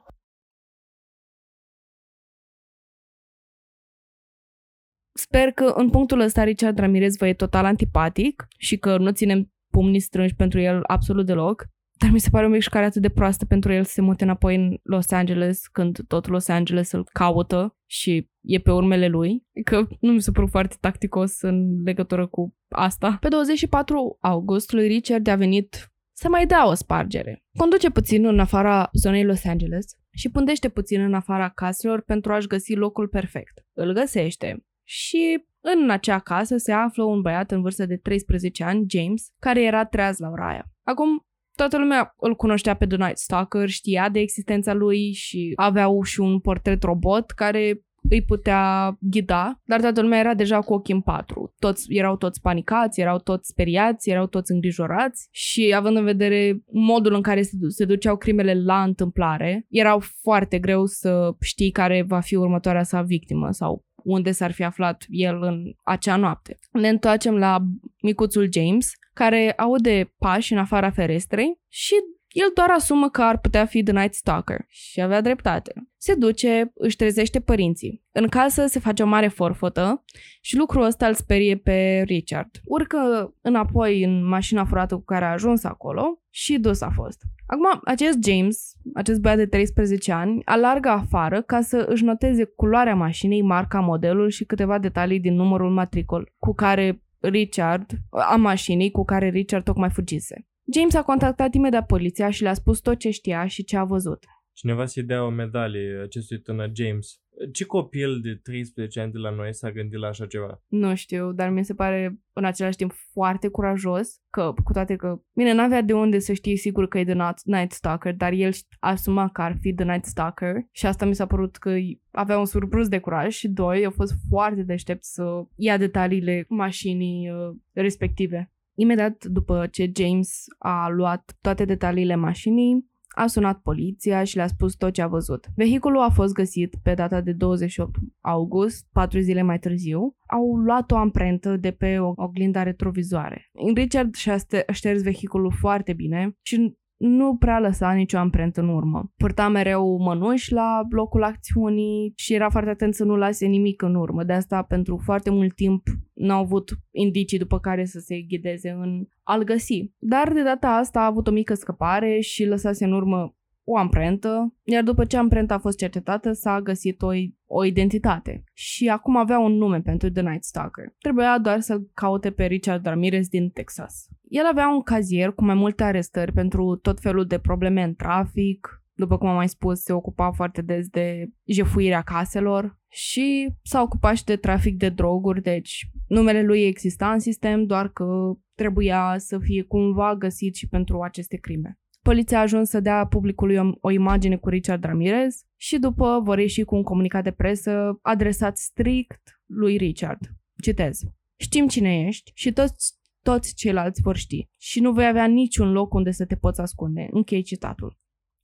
Sper că în punctul ăsta Richard Ramirez vă e total antipatic și că nu ținem pumnii strânși pentru el absolut deloc. Dar mi se pare o mișcare atât de proastă pentru el să se mute înapoi în Los Angeles când tot Los Angeles îl caută și e pe urmele lui. Că nu mi se pare foarte tacticos în legătură cu asta. Pe 24 august lui Richard a venit să mai dea o spargere. Conduce puțin în afara zonei Los Angeles și pândește puțin în afara caselor pentru a-și găsi locul perfect. Îl găsește și în acea casă se află un băiat în vârstă de 13 ani, James, care era treaz la ora aia. Acum, toată lumea îl cunoștea pe The Night Stalker, știa de existența lui și aveau și un portret robot care îi putea ghida, dar toată lumea era deja cu ochii în patru. Toți, erau toți panicați, erau toți speriați, erau toți îngrijorați și având în vedere modul în care se, se duceau crimele la întâmplare, erau foarte greu să știi care va fi următoarea sa victimă sau unde s-ar fi aflat el în acea noapte. Ne întoarcem la micuțul James, care aude pași în afara ferestrei și el doar asumă că ar putea fi The Night Stalker și avea dreptate. Se duce, își trezește părinții. În casă se face o mare forfotă și lucrul ăsta îl sperie pe Richard. Urcă înapoi în mașina furată cu care a ajuns acolo și dus a fost. Acum, acest James, acest băiat de 13 ani, alargă afară ca să își noteze culoarea mașinii, marca, modelul și câteva detalii din numărul matricol cu care Richard, a mașinii cu care Richard tocmai fugise. James a contactat imediat poliția și le-a spus tot ce știa și ce a văzut. Cineva să-i dea o medalie acestui tânăr James. Ce copil de 13 ani de la noi s-a gândit la așa ceva? Nu știu, dar mi se pare în același timp foarte curajos că, cu toate că, bine, n-avea de unde să știe sigur că e The Night Stalker, dar el asuma că ar fi The Night Stalker și asta mi s-a părut că avea un surplus de curaj și doi, a fost foarte deștept să ia detaliile mașinii uh, respective. Imediat după ce James a luat toate detaliile mașinii, a sunat poliția și le-a spus tot ce a văzut. Vehiculul a fost găsit pe data de 28 august, patru zile mai târziu. Au luat o amprentă de pe o oglinda retrovizoare. Richard și-a șters vehiculul foarte bine și nu prea lăsa nicio amprentă în urmă. Purta mereu mănuși la locul acțiunii și era foarte atent să nu lase nimic în urmă. De asta, pentru foarte mult timp, n-au avut indicii după care să se ghideze în al găsi. Dar de data asta a avut o mică scăpare și lăsase în urmă o amprentă, iar după ce amprenta a fost cercetată, s-a găsit o, o identitate. Și acum avea un nume pentru The Night Stalker. Trebuia doar să-l caute pe Richard Ramirez din Texas. El avea un cazier cu mai multe arestări pentru tot felul de probleme în trafic, după cum am mai spus, se ocupa foarte des de jefuirea caselor și s-a ocupat și de trafic de droguri, deci numele lui exista în sistem, doar că trebuia să fie cumva găsit și pentru aceste crime. Poliția a ajuns să dea publicului o, o imagine cu Richard Ramirez și după vor ieși cu un comunicat de presă adresat strict lui Richard. Citez. Știm cine ești și toți, toți ceilalți vor ști și nu vei avea niciun loc unde să te poți ascunde. Închei citatul.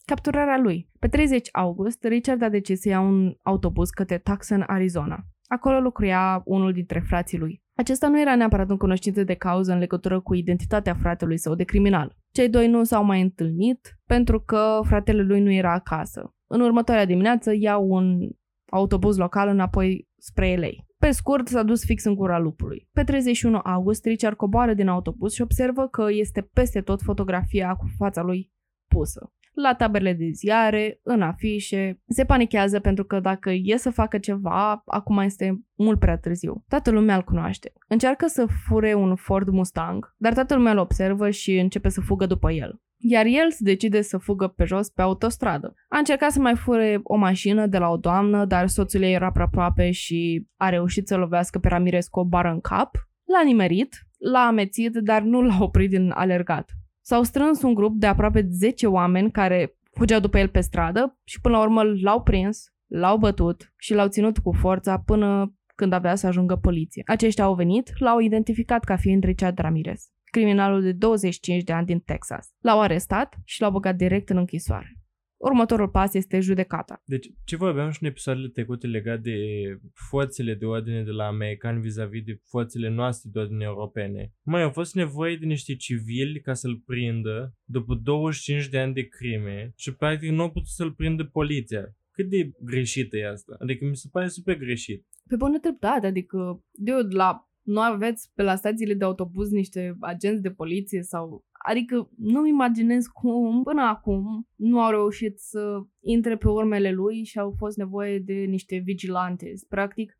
Capturarea lui. Pe 30 august, Richard a decis să ia un autobuz către Tucson, Arizona. Acolo lucruia unul dintre frații lui. Acesta nu era neapărat în cunoștință de cauză în legătură cu identitatea fratelui său de criminal. Cei doi nu s-au mai întâlnit pentru că fratele lui nu era acasă. În următoarea dimineață iau un autobuz local înapoi spre LA. Pe scurt, s-a dus fix în gura lupului. Pe 31 august, Richard coboară din autobuz și observă că este peste tot fotografia cu fața lui pusă la taberele de ziare, în afișe. Se panichează pentru că dacă e să facă ceva, acum este mult prea târziu. Toată lumea îl cunoaște. Încearcă să fure un Ford Mustang, dar toată lumea îl observă și începe să fugă după el. Iar el se decide să fugă pe jos pe autostradă. A încercat să mai fure o mașină de la o doamnă, dar soțul ei era prea aproape și a reușit să lovească pe Ramirez cu o bară în cap. L-a nimerit, l-a amețit, dar nu l-a oprit din alergat. S-au strâns un grup de aproape 10 oameni care fugeau după el pe stradă și până la urmă l-au prins, l-au bătut și l-au ținut cu forța până când avea să ajungă poliție. Aceștia au venit, l-au identificat ca fiind Richard Ramirez, criminalul de 25 de ani din Texas. L-au arestat și l-au băgat direct în închisoare. Următorul pas este judecata. Deci, ce vorbeam și în episoadele trecute legat de forțele de ordine de la americani vis-a-vis de forțele noastre de ordine europene. Mai au fost nevoie de niște civili ca să-l prindă după 25 de ani de crime și practic nu au putut să-l prindă poliția. Cât de greșită e asta? Adică mi se pare super greșit. Pe bună dreptate, adică, de la nu aveți pe la stațiile de autobuz niște agenți de poliție sau... Adică nu-mi imaginez cum până acum nu au reușit să intre pe urmele lui și au fost nevoie de niște vigilantes. Practic,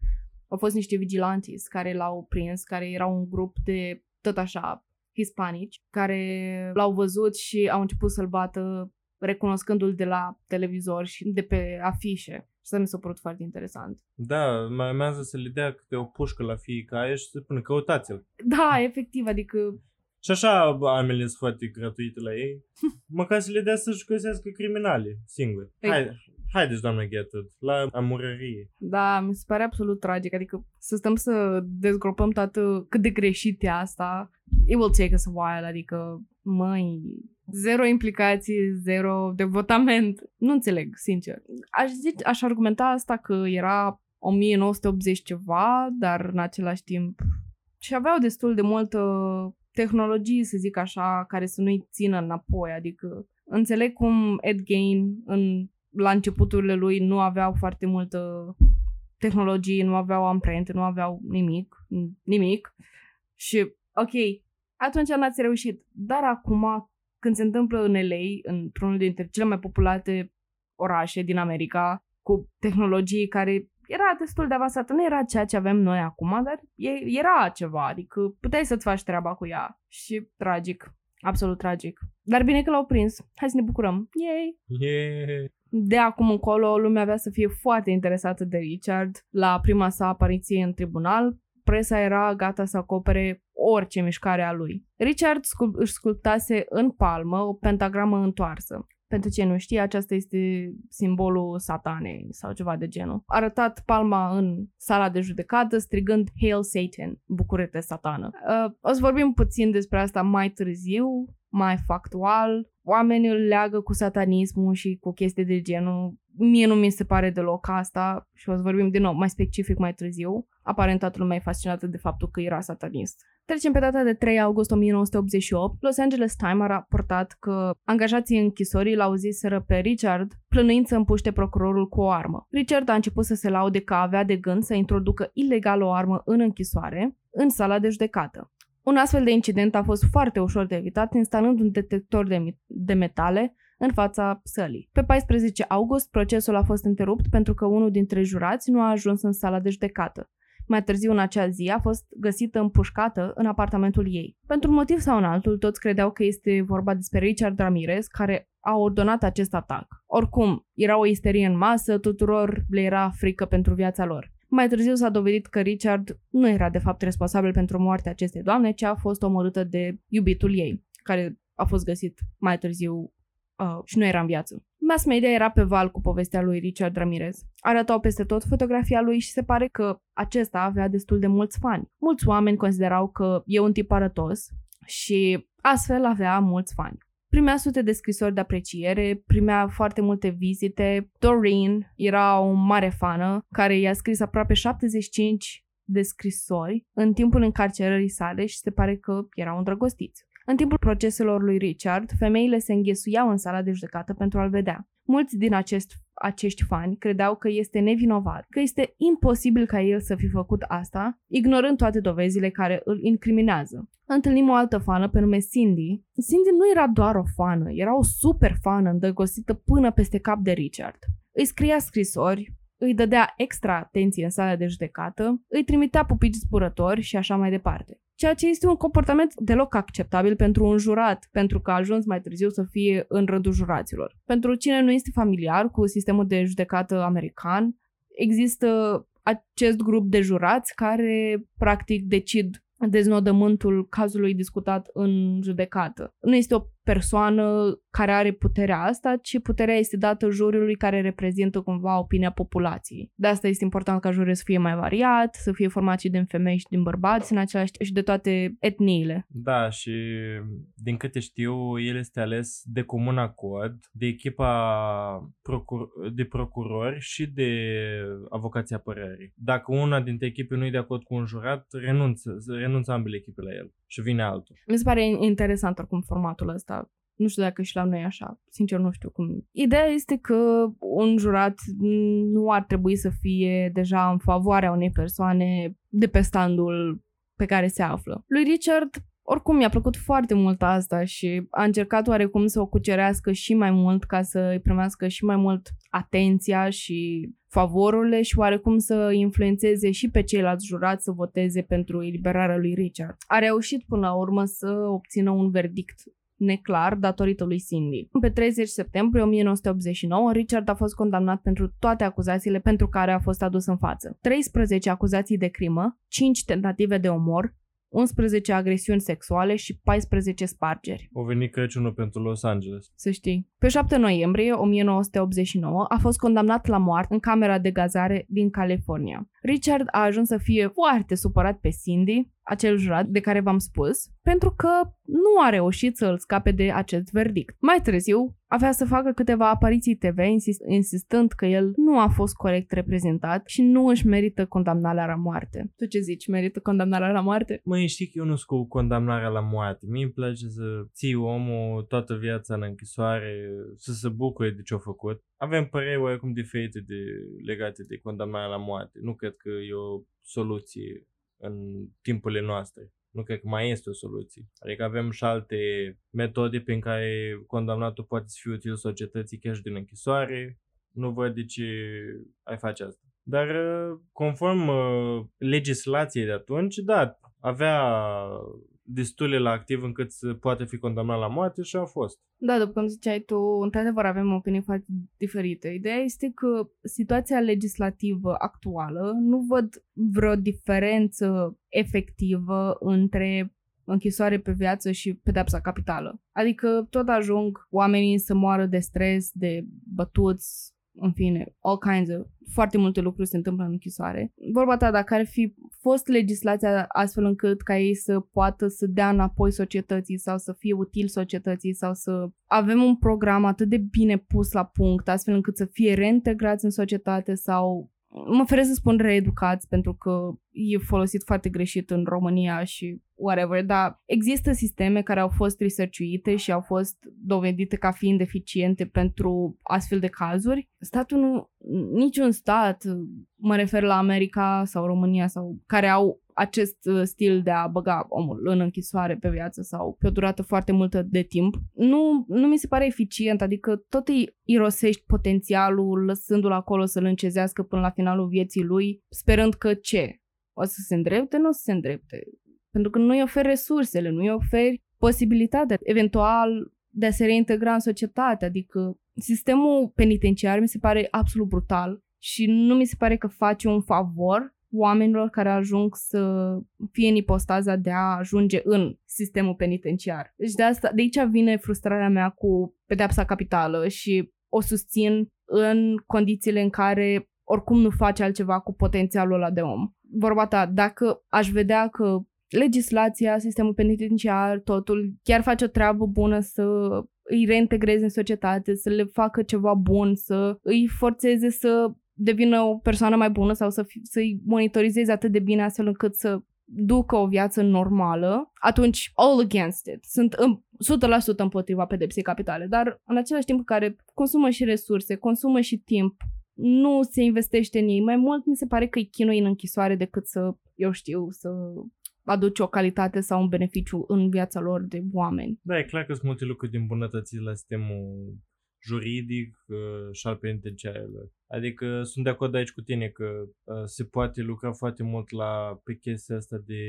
au fost niște vigilantes care l-au prins, care erau un grup de tot așa hispanici care l-au văzut și au început să-l bată recunoscându-l de la televizor și de pe afișe. Și asta mi s-a părut foarte interesant. Da, mai urmează să le dea câte o pușcă la fiecare și să spună căutați-l. Da, efectiv, adică Și așa armele sunt foarte gratuite la ei. *laughs* Măcar să le dea să-și găsească criminali singuri. Păi- Hai, haideți, doamnă Ghetud, la amurărie. Da, mi se pare absolut tragic. Adică să stăm să dezgropăm toată cât de greșit e asta. It will take us a while, adică, măi, zero implicații, zero devotament. Nu înțeleg, sincer. Aș, zice, aș argumenta asta că era 1980 ceva, dar în același timp și aveau destul de multă tehnologie, să zic așa, care să nu-i țină înapoi. Adică înțeleg cum Ed Gein în, la începuturile lui nu aveau foarte multă tehnologie, nu aveau amprente, nu aveau nimic, nimic. Și, ok, atunci n-ați reușit. Dar acum, când se întâmplă în LA, într-unul dintre cele mai populate orașe din America, cu tehnologii care era destul de avansată. Nu era ceea ce avem noi acum, dar e- era ceva, adică puteai să-ți faci treaba cu ea. Și tragic, absolut tragic. Dar bine că l-au prins. Hai să ne bucurăm. Yay! Yeah. De acum încolo, lumea avea să fie foarte interesată de Richard la prima sa apariție în tribunal. Presa era gata să acopere orice mișcare a lui. Richard scul- își sculptase în palmă o pentagramă întoarsă. Pentru ce nu știe, aceasta este simbolul satanei sau ceva de genul. A arătat palma în sala de judecată strigând Hail Satan, bucurete satană. Uh, o să vorbim puțin despre asta mai târziu, mai factual. Oamenii îl leagă cu satanismul și cu chestii de genul. Mie nu mi se pare deloc asta și o să vorbim din nou mai specific mai târziu. Aparent toată lumea e fascinată de faptul că era satanist. Trecem pe data de 3 august 1988. Los Angeles Times a raportat că angajații închisorii l-au ziseră pe Richard plănuind să împuște procurorul cu o armă. Richard a început să se laude că avea de gând să introducă ilegal o armă în închisoare, în sala de judecată. Un astfel de incident a fost foarte ușor de evitat instalând un detector de, mi- de metale în fața sălii. Pe 14 august, procesul a fost întrerupt pentru că unul dintre jurați nu a ajuns în sala de judecată. Mai târziu în acea zi a fost găsită împușcată în apartamentul ei. Pentru un motiv sau un altul, toți credeau că este vorba despre Richard Ramirez, care a ordonat acest atac. Oricum, era o isterie în masă, tuturor le era frică pentru viața lor. Mai târziu s-a dovedit că Richard nu era de fapt responsabil pentru moartea acestei doamne, ci a fost omorâtă de iubitul ei, care a fost găsit mai târziu uh, și nu era în viață. Mass media era pe val cu povestea lui Richard Ramirez. Arătau peste tot fotografia lui și se pare că acesta avea destul de mulți fani. Mulți oameni considerau că e un tip arătos și astfel avea mulți fani. Primea sute de scrisori de apreciere, primea foarte multe vizite. Doreen era o mare fană care i-a scris aproape 75 de scrisori în timpul încarcerării sale și se pare că erau îndrăgostiți. În timpul proceselor lui Richard, femeile se înghesuiau în sala de judecată pentru a-l vedea. Mulți din acest, acești fani credeau că este nevinovat, că este imposibil ca el să fi făcut asta, ignorând toate dovezile care îl incriminează. Întâlnim o altă fană pe nume Cindy. Cindy nu era doar o fană, era o super fană îndrăgostită până peste cap de Richard. Îi scria scrisori, îi dădea extra atenție în sala de judecată, îi trimitea pupici zburători și așa mai departe. Ceea ce este un comportament deloc acceptabil pentru un jurat, pentru că a ajuns mai târziu să fie în rândul juraților. Pentru cine nu este familiar cu sistemul de judecată american, există acest grup de jurați care practic decid deznodământul cazului discutat în judecată. Nu este o persoană care are puterea asta, ci puterea este dată juriului care reprezintă cumva opinia populației. De asta este important ca juriul să fie mai variat, să fie format și din femei și din bărbați în același și de toate etniile. Da, și din câte știu, el este ales de comun acord, de echipa procur- de procurori și de avocația apărării. Dacă una dintre echipe nu e de acord cu un jurat, renunță, renunță ambele echipe la el și vine altul. Mi se pare interesant oricum formatul ăsta. Nu știu dacă și la noi e așa. Sincer, nu știu cum. Ideea este că un jurat nu ar trebui să fie deja în favoarea unei persoane de pe standul pe care se află. Lui Richard oricum mi-a plăcut foarte mult asta și a încercat oarecum să o cucerească și mai mult ca să îi primească și mai mult atenția și favorurile și oarecum să influențeze și pe ceilalți jurați să voteze pentru eliberarea lui Richard. A reușit până la urmă să obțină un verdict neclar datorită lui Cindy. Pe 30 septembrie 1989, Richard a fost condamnat pentru toate acuzațiile pentru care a fost adus în față. 13 acuzații de crimă, 5 tentative de omor, 11 agresiuni sexuale și 14 spargeri. O venit Crăciunul pentru Los Angeles. Să știi. Pe 7 noiembrie 1989 a fost condamnat la moarte în camera de gazare din California. Richard a ajuns să fie foarte supărat pe Cindy, acel jurat de care v-am spus, pentru că nu a reușit să îl scape de acest verdict. Mai târziu, avea să facă câteva apariții TV insist- insistând că el nu a fost corect reprezentat și nu își merită condamnarea la moarte. Tu ce zici? Merită condamnarea la moarte? Măi, știi că eu nu sunt cu condamnarea la moarte. Mie îmi place să ții omul toată viața în închisoare, să se bucure de ce-a făcut. Avem păreri oarecum diferite de, legate de condamnarea la moarte. Nu cred că e o soluție în timpurile noastre. Nu cred că mai este o soluție. Adică avem și alte metode prin care condamnatul poate să fie util societății chiar și din închisoare. Nu văd de ce ai face asta. Dar uh, conform uh, legislației de atunci, da, avea destule la activ încât să poate fi condamnat la moarte și a fost. Da, după cum ziceai tu, într-adevăr avem opinii foarte diferite. Ideea este că situația legislativă actuală nu văd vreo diferență efectivă între închisoare pe viață și pedepsa capitală. Adică tot ajung oamenii să moară de stres, de bătuți, în fine, all kinds of, foarte multe lucruri se întâmplă în închisoare. Vorba ta, dacă ar fi fost legislația astfel încât ca ei să poată să dea înapoi societății sau să fie util societății sau să avem un program atât de bine pus la punct astfel încât să fie reintegrați în societate sau mă feresc să spun reeducați pentru că e folosit foarte greșit în România și whatever, dar există sisteme care au fost researchuite și au fost dovedite ca fiind eficiente pentru astfel de cazuri. Statul nu, niciun stat, mă refer la America sau România sau care au acest uh, stil de a băga omul în închisoare pe viață sau pe o durată foarte multă de timp, nu, nu mi se pare eficient, adică tot îi irosești potențialul lăsându-l acolo să-l încezească până la finalul vieții lui, sperând că ce? O să se îndrepte? Nu o să se îndrepte. Pentru că nu îi oferi resursele, nu îi oferi posibilitatea eventual de a se reintegra în societate, adică sistemul penitenciar mi se pare absolut brutal și nu mi se pare că face un favor oamenilor care ajung să fie în ipostaza de a ajunge în sistemul penitenciar. Deci de, asta, de aici vine frustrarea mea cu pedepsa capitală și o susțin în condițiile în care oricum nu face altceva cu potențialul ăla de om. Vorba ta, dacă aș vedea că legislația, sistemul penitenciar, totul chiar face o treabă bună să îi reintegreze în societate, să le facă ceva bun, să îi forțeze să devină o persoană mai bună sau să fi, să-i monitorizezi atât de bine astfel încât să ducă o viață normală, atunci all against it. Sunt în, 100% împotriva pedepsei capitale, dar în același timp care consumă și resurse, consumă și timp, nu se investește în ei. Mai mult mi se pare că îi chinui în închisoare decât să, eu știu, să aduce o calitate sau un beneficiu în viața lor de oameni. Da, e clar că sunt multe lucruri din bunătății la sistemul juridic uh, și al penitenciarelor. Adică sunt de acord aici cu tine că uh, se poate lucra foarte mult la pe chestia asta de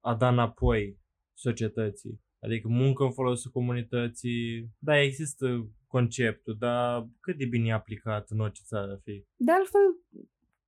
a da înapoi societății. Adică muncă în folosul comunității. Da, există conceptul, dar cât de bine e aplicat în orice țară ar fi? De altfel,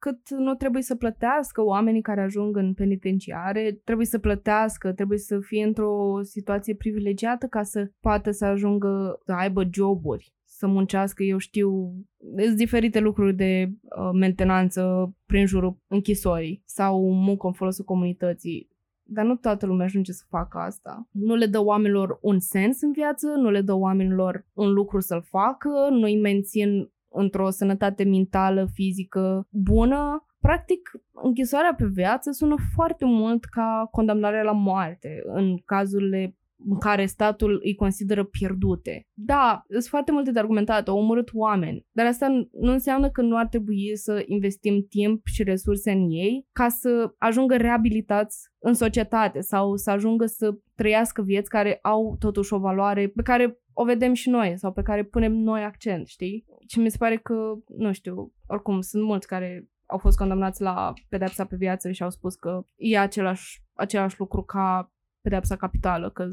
cât nu trebuie să plătească oamenii care ajung în penitenciare, trebuie să plătească, trebuie să fie într-o situație privilegiată ca să poată să ajungă să aibă joburi să muncească, eu știu, sunt diferite lucruri de uh, mentenanță prin jurul închisorii sau muncă în folosul comunității. Dar nu toată lumea ajunge să facă asta. Nu le dă oamenilor un sens în viață, nu le dă oamenilor un lucru să-l facă, nu îi mențin într-o sănătate mentală, fizică bună. Practic, închisoarea pe viață sună foarte mult ca condamnarea la moarte în cazurile în care statul îi consideră pierdute. Da, sunt foarte multe de argumentate, au omorât oameni, dar asta nu înseamnă că nu ar trebui să investim timp și resurse în ei ca să ajungă reabilitați în societate sau să ajungă să trăiască vieți care au totuși o valoare pe care o vedem și noi sau pe care punem noi accent, știi? Și mi se pare că, nu știu, oricum sunt mulți care au fost condamnați la pedepsa pe viață și au spus că e același, același lucru ca pedepsa capitală, că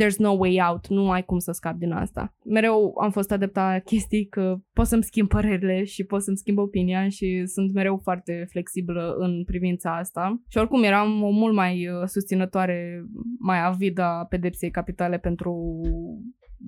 there's no way out, nu ai cum să scapi din asta. Mereu am fost adepta chestii că pot să-mi schimb părerile și pot să-mi schimb opinia și sunt mereu foarte flexibilă în privința asta. Și oricum eram o mult mai uh, susținătoare, mai avidă a pedepsei capitale pentru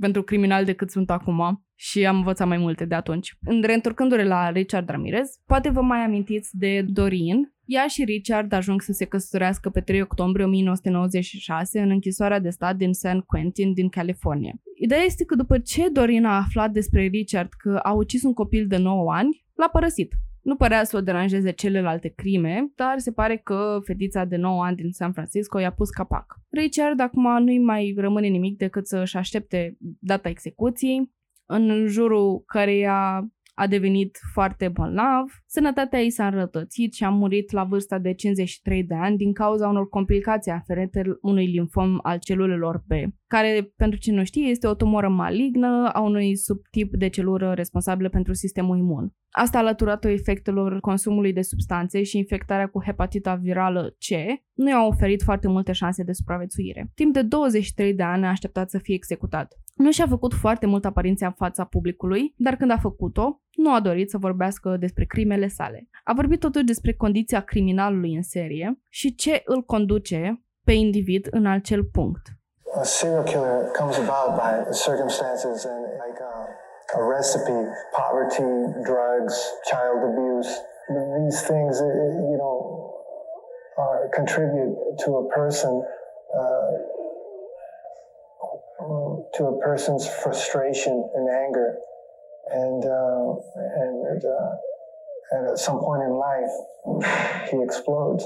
pentru criminal decât sunt acum și am învățat mai multe de atunci. În reîntorcându-ne la Richard Ramirez, poate vă mai amintiți de Dorin. Ea și Richard ajung să se căsătorească pe 3 octombrie 1996 în închisoarea de stat din San Quentin din California. Ideea este că după ce Dorin a aflat despre Richard că a ucis un copil de 9 ani, l-a părăsit. Nu părea să o deranjeze celelalte crime, dar se pare că fetița de 9 ani din San Francisco i-a pus capac. Richard acum nu-i mai rămâne nimic decât să-și aștepte data execuției, în jurul căreia a devenit foarte bolnav, sănătatea ei s-a înrătățit și a murit la vârsta de 53 de ani din cauza unor complicații aferente unui limfom al celulelor B, care, pentru cine nu știe, este o tumoră malignă a unui subtip de celulă responsabilă pentru sistemul imun. Asta alăturată efectelor consumului de substanțe și infectarea cu hepatita virală C nu i-a oferit foarte multe șanse de supraviețuire. Timp de 23 de ani a așteptat să fie executat. Nu și-a făcut foarte mult apariție în fața publicului, dar când a făcut-o, nu a dorit să vorbească despre crimele sale. A vorbit totuși despre condiția criminalului în serie și ce îl conduce pe individ în acel punct. A serial killer comes about by circumstances and like a, uh, a recipe, poverty, drugs, child abuse. These things, uh, you know, are, contribute to a person uh, to a person's frustration and anger, and uh, and uh, at some point in life, he explodes.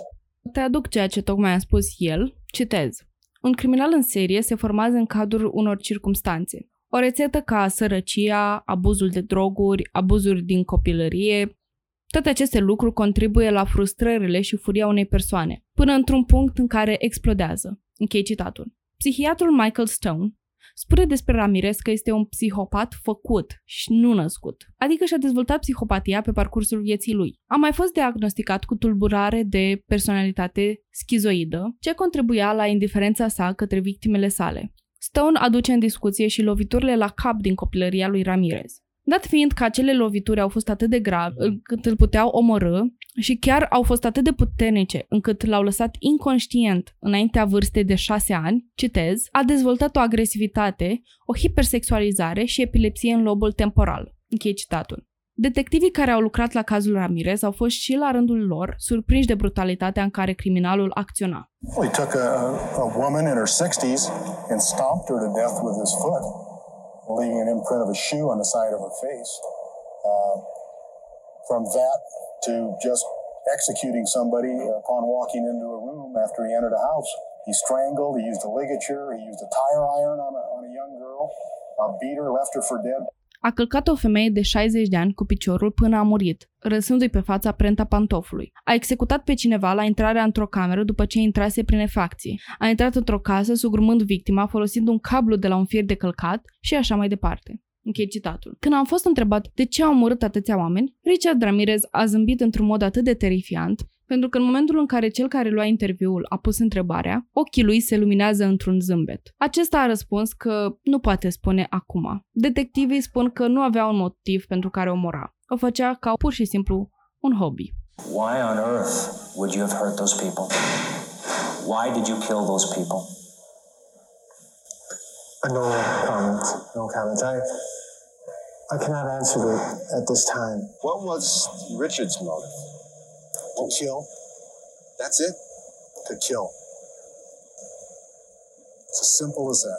Te aduc ceea ce tocmai a spus el, citez. Un criminal în serie se formează în cadrul unor circumstanțe. O rețetă ca sărăcia, abuzul de droguri, abuzuri din copilărie, toate aceste lucruri contribuie la frustrările și furia unei persoane, până într-un punct în care explodează. Închei citatul. Psihiatrul Michael Stone spune despre Ramirez că este un psihopat făcut și nu născut, adică și-a dezvoltat psihopatia pe parcursul vieții lui. A mai fost diagnosticat cu tulburare de personalitate schizoidă, ce contribuia la indiferența sa către victimele sale. Stone aduce în discuție și loviturile la cap din copilăria lui Ramirez. Dat fiind că acele lovituri au fost atât de grave încât îl puteau omorâ și chiar au fost atât de puternice încât l-au lăsat inconștient înaintea vârstei de șase ani, citez, a dezvoltat o agresivitate, o hipersexualizare și epilepsie în lobul temporal. Închei citatul. Detectivii care au lucrat la cazul Ramirez au fost și la rândul lor surprinși de brutalitatea în care criminalul acționa. Well, he took a, a woman in her 60s and stomped her to death with his foot. leaving an imprint of a shoe on the side of her face. Uh, from that to just executing somebody upon walking into a room after he entered a house. He strangled, he used a ligature, he used a tire iron on a, on a young girl, a beat her, left her for dead. A călcat o femeie de 60 de ani cu piciorul până a murit, răsându-i pe fața prenta pantofului. A executat pe cineva la intrarea într-o cameră după ce intrase prin efacții. A intrat într-o casă sugrumând victima folosind un cablu de la un fir de călcat și așa mai departe. Închei citatul. Când am fost întrebat de ce au omorât atâția oameni, Richard Ramirez a zâmbit într-un mod atât de terifiant, pentru că în momentul în care cel care lua interviul a pus întrebarea, ochii lui se luminează într-un zâmbet. Acesta a răspuns că nu poate spune acum. Detectivii spun că nu avea un motiv pentru care omora. O făcea ca pur și simplu un hobby. Why on earth would you have hurt those people? Why did you kill those people? No comments. No comments. I I cannot answer it at this time. What was Richard's motive? To kill. That's it? To kill. It's as simple as that.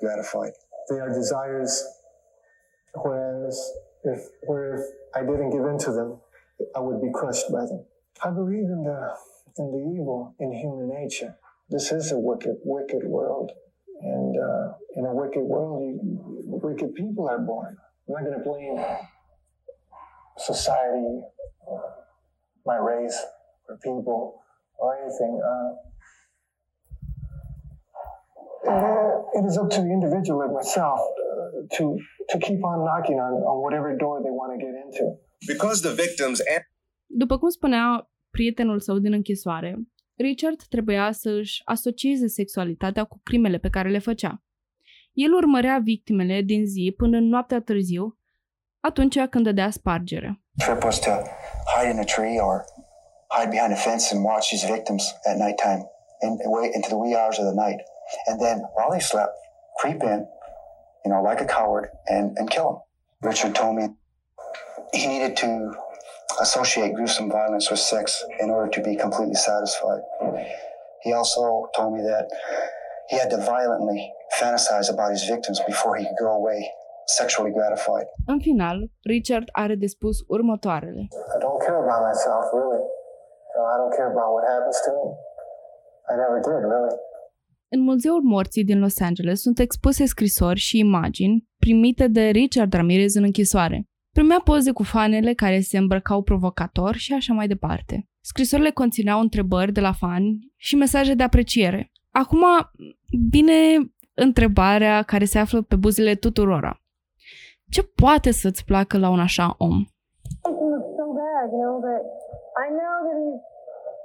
Gratified. They are desires, whereas if where if I didn't give in to them, I would be crushed by them. I believe in the in the evil in human nature. This is a wicked, wicked world, and uh, in a wicked world, you, wicked people are born. I'm not going to blame society, or my race, or people, or anything. Uh, Uh, it is up to the individual like myself uh, to to keep on knocking on, on whatever door they want to get into. Because the victims and După cum spunea prietenul său din închisoare, Richard trebuia să își asocieze sexualitatea cu crimele pe care le făcea. El urmărea victimele din zi până în noaptea târziu, atunci când dădea spargere. trip was to hide in a tree or hide behind a fence and watch these victims at nighttime and wait into the wee hours of the night. And then while they slept, creep in, you know, like a coward and, and kill them. Richard told me he needed to associate gruesome violence with sex in order to be completely satisfied. He also told me that he had to violently fantasize about his victims before he could go away sexually gratified. În final, Richard are de spus următoarele. I don't care about myself, really. Uh, I don't care about what happens to me. I never did, really. În Muzeul Morții din Los Angeles sunt expuse scrisori și imagini primite de Richard Ramirez în închisoare. Primea poze cu fanele care se îmbrăcau provocator și așa mai departe. Scrisorile conțineau întrebări de la fani și mesaje de apreciere. Acum vine întrebarea care se află pe buzele tuturora. Ce poate să-ți placă la un așa om? It was so bad, you know, but I know that he's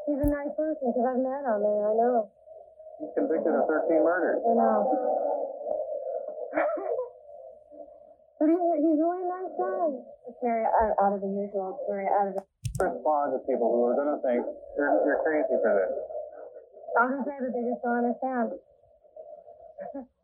he's a nice person because I've met him and I know. He's convicted of 13 murders. I know. *laughs* but he's, he's really a nice guy. It's very out, out of the usual. It's very out of the. Respond to people who are going to think you're, you're crazy for this. I'll just say that they just don't understand. *laughs*